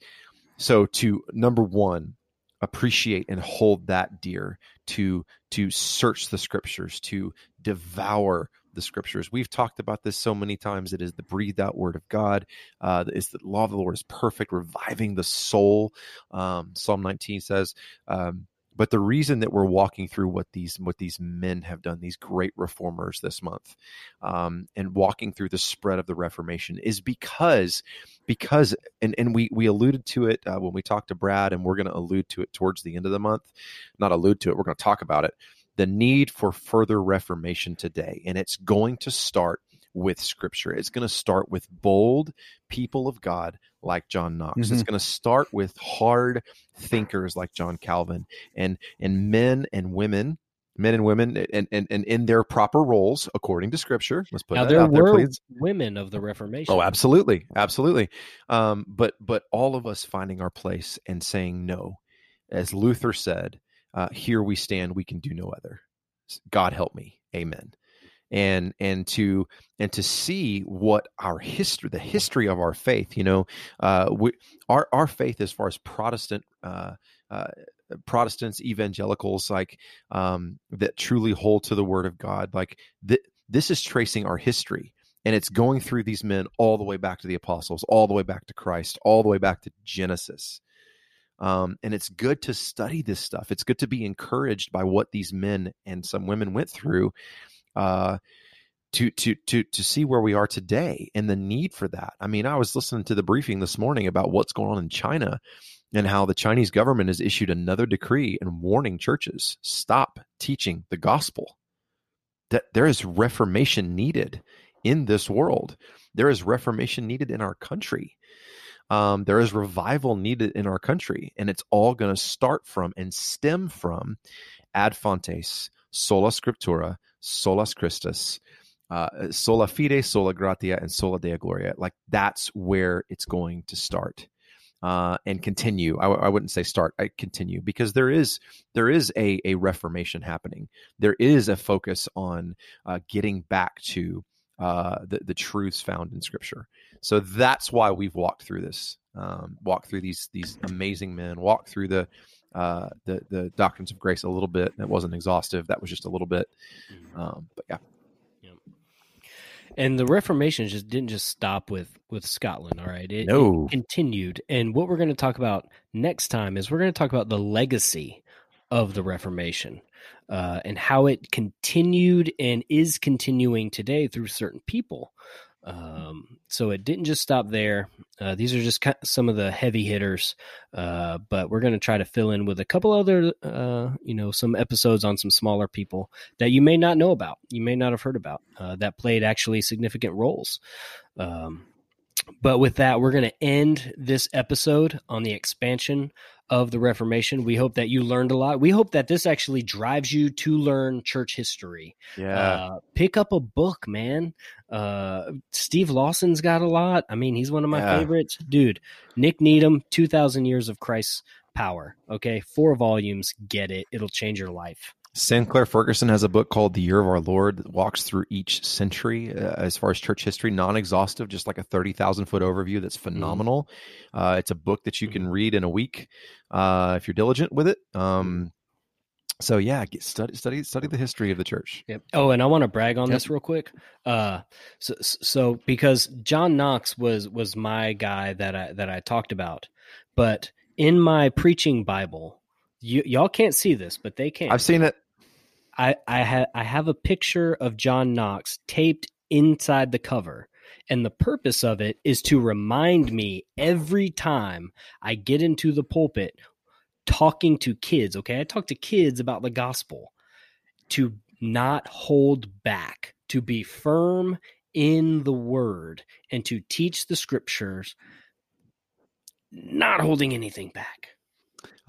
so to number one, appreciate and hold that dear. To to search the Scriptures, to devour the Scriptures. We've talked about this so many times. It is the breathed out Word of God. Uh, is the law of the Lord is perfect, reviving the soul. Um, Psalm 19 says, um, but the reason that we're walking through what these what these men have done, these great reformers this month, um, and walking through the spread of the Reformation, is because because and and we we alluded to it uh, when we talked to Brad, and we're going to allude to it towards the end of the month. Not allude to it. We're going to talk about it. The need for further reformation today, and it's going to start with scripture. It's going to start with bold people of God like John Knox. It's Mhm. going to start with hard thinkers like John Calvin and and men and women, men and women and and, and in their proper roles according to scripture. Let's put now that there out there, please. women of the Reformation. Oh, absolutely, absolutely. Um, but but all of us finding our place and saying no, as Luther said, uh, "Here we stand; we can do no other." God help me, Amen. And and to and to see what our history, the history of our faith, you know, uh, we, our our faith as far as Protestant. Uh, uh, Protestants, evangelicals, like um, that truly hold to the Word of God, like th- this is tracing our history and it's going through these men all the way back to the apostles all the way back to christ all the way back to genesis um, and it's good to study this stuff it's good to be encouraged by what these men and some women went through uh, to to to to see where we are today and the need for that i mean i was listening to the briefing this morning about what's going on in china and how the chinese government has issued another decree and warning churches stop teaching the gospel that there is reformation needed in this world. There is reformation needed in our country. Um, there is revival needed in our country, and it's all going to start from and stem from ad fontes, sola scriptura, solus Christus, uh, sola fide, sola gratia, and soli Deo gloria. Like that's where it's going to start uh, and continue. I wouldn't say start. I continue because there is there is a a reformation happening. There is a focus on uh, getting back to uh, the the truths found in Scripture. So that's why we've walked through this, um, walked through these these amazing men, walked through the uh, the the doctrines of grace a little bit. That wasn't exhaustive. That was just a little bit. Um, but yeah, and the Reformation just didn't just stop with with Scotland. All right, it, No. it continued. And what we're going to talk about next time is we're going to talk about the legacy of the Reformation uh, and how it continued and is continuing today through certain people. Um, so it didn't just stop there. Uh, these are just some of the heavy hitters, uh, but we're going to try to fill in with a couple other, uh, you know, some episodes on some smaller people that you may not know about, you may not have heard about, uh, that played actually significant roles. Um, but with that, we're going to end this episode on the expansion of the Reformation. We hope that you learned a lot. We hope that this actually drives you to learn church history. Yeah. Uh, pick up a book, man. Uh, Steve Lawson's got a lot. I mean, he's one of my Yeah. favorites. Dude, Nick Needham, 2,000 Years of Christ's Power. Okay. Four volumes. Get it. It'll change your life. Sinclair Ferguson has a book called The Year of Our Lord that walks through each century uh, as far as church history, non exhaustive, just like a 30,000 foot overview that's phenomenal. Uh, it's a book that you can read in a week uh, if you're diligent with it. Um, so, yeah, get, study, study, study the history of the church. Yep. Oh, and I want to brag on Yep. this real quick. Uh, so, so because John Knox was was my guy that I that I talked about, but in my preaching Bible, you, y'all can't see this, but they can. I've seen it. I I ha- I have a picture of John Knox taped inside the cover. And the purpose of it is to remind me every time I get into the pulpit talking to kids, okay? I talk to kids about the gospel to not hold back, to be firm in the word and to teach the scriptures not holding anything back.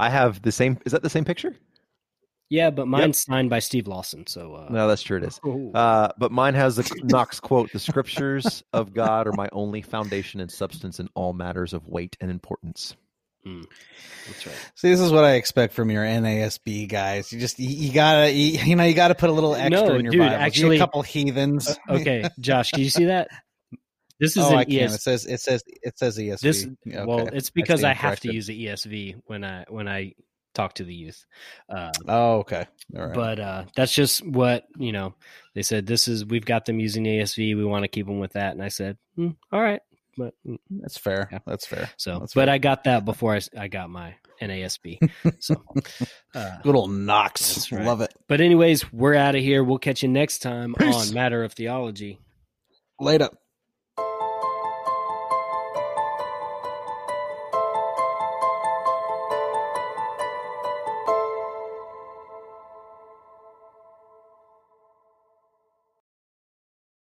I have the same. Is that the same picture? Yeah, but mine's signed by Steve Lawson, so uh No, that's true. It is. Oh. Uh, but mine has the Knox quote: "The scriptures of God are my only foundation and substance in all matters of weight and importance." That's right. See, this is what I expect from your NASB guys. You just you, you gotta you, you know you gotta put a little extra No, in your dude, Bible. actually- a couple heathens. Uh, okay, Josh, can you see that? <laughs> This is oh, an can. It says it says it says ESV. This Yeah, well, it's because I, have to use the ESV when I when I talk to the youth. Uh, Oh, okay. All right. But uh, that's just what you know. They said this is we've got them using ESV. We want to keep them with that, and I said, hmm, all right, but mm, That's fair. That's fair. so, That's but fair. I got that before I I got my NASB. <laughs> so, uh, Good old Knox. Right. Love it. but anyways, we're out of here. We'll catch you next time Peace. on Matter of Theology. Later.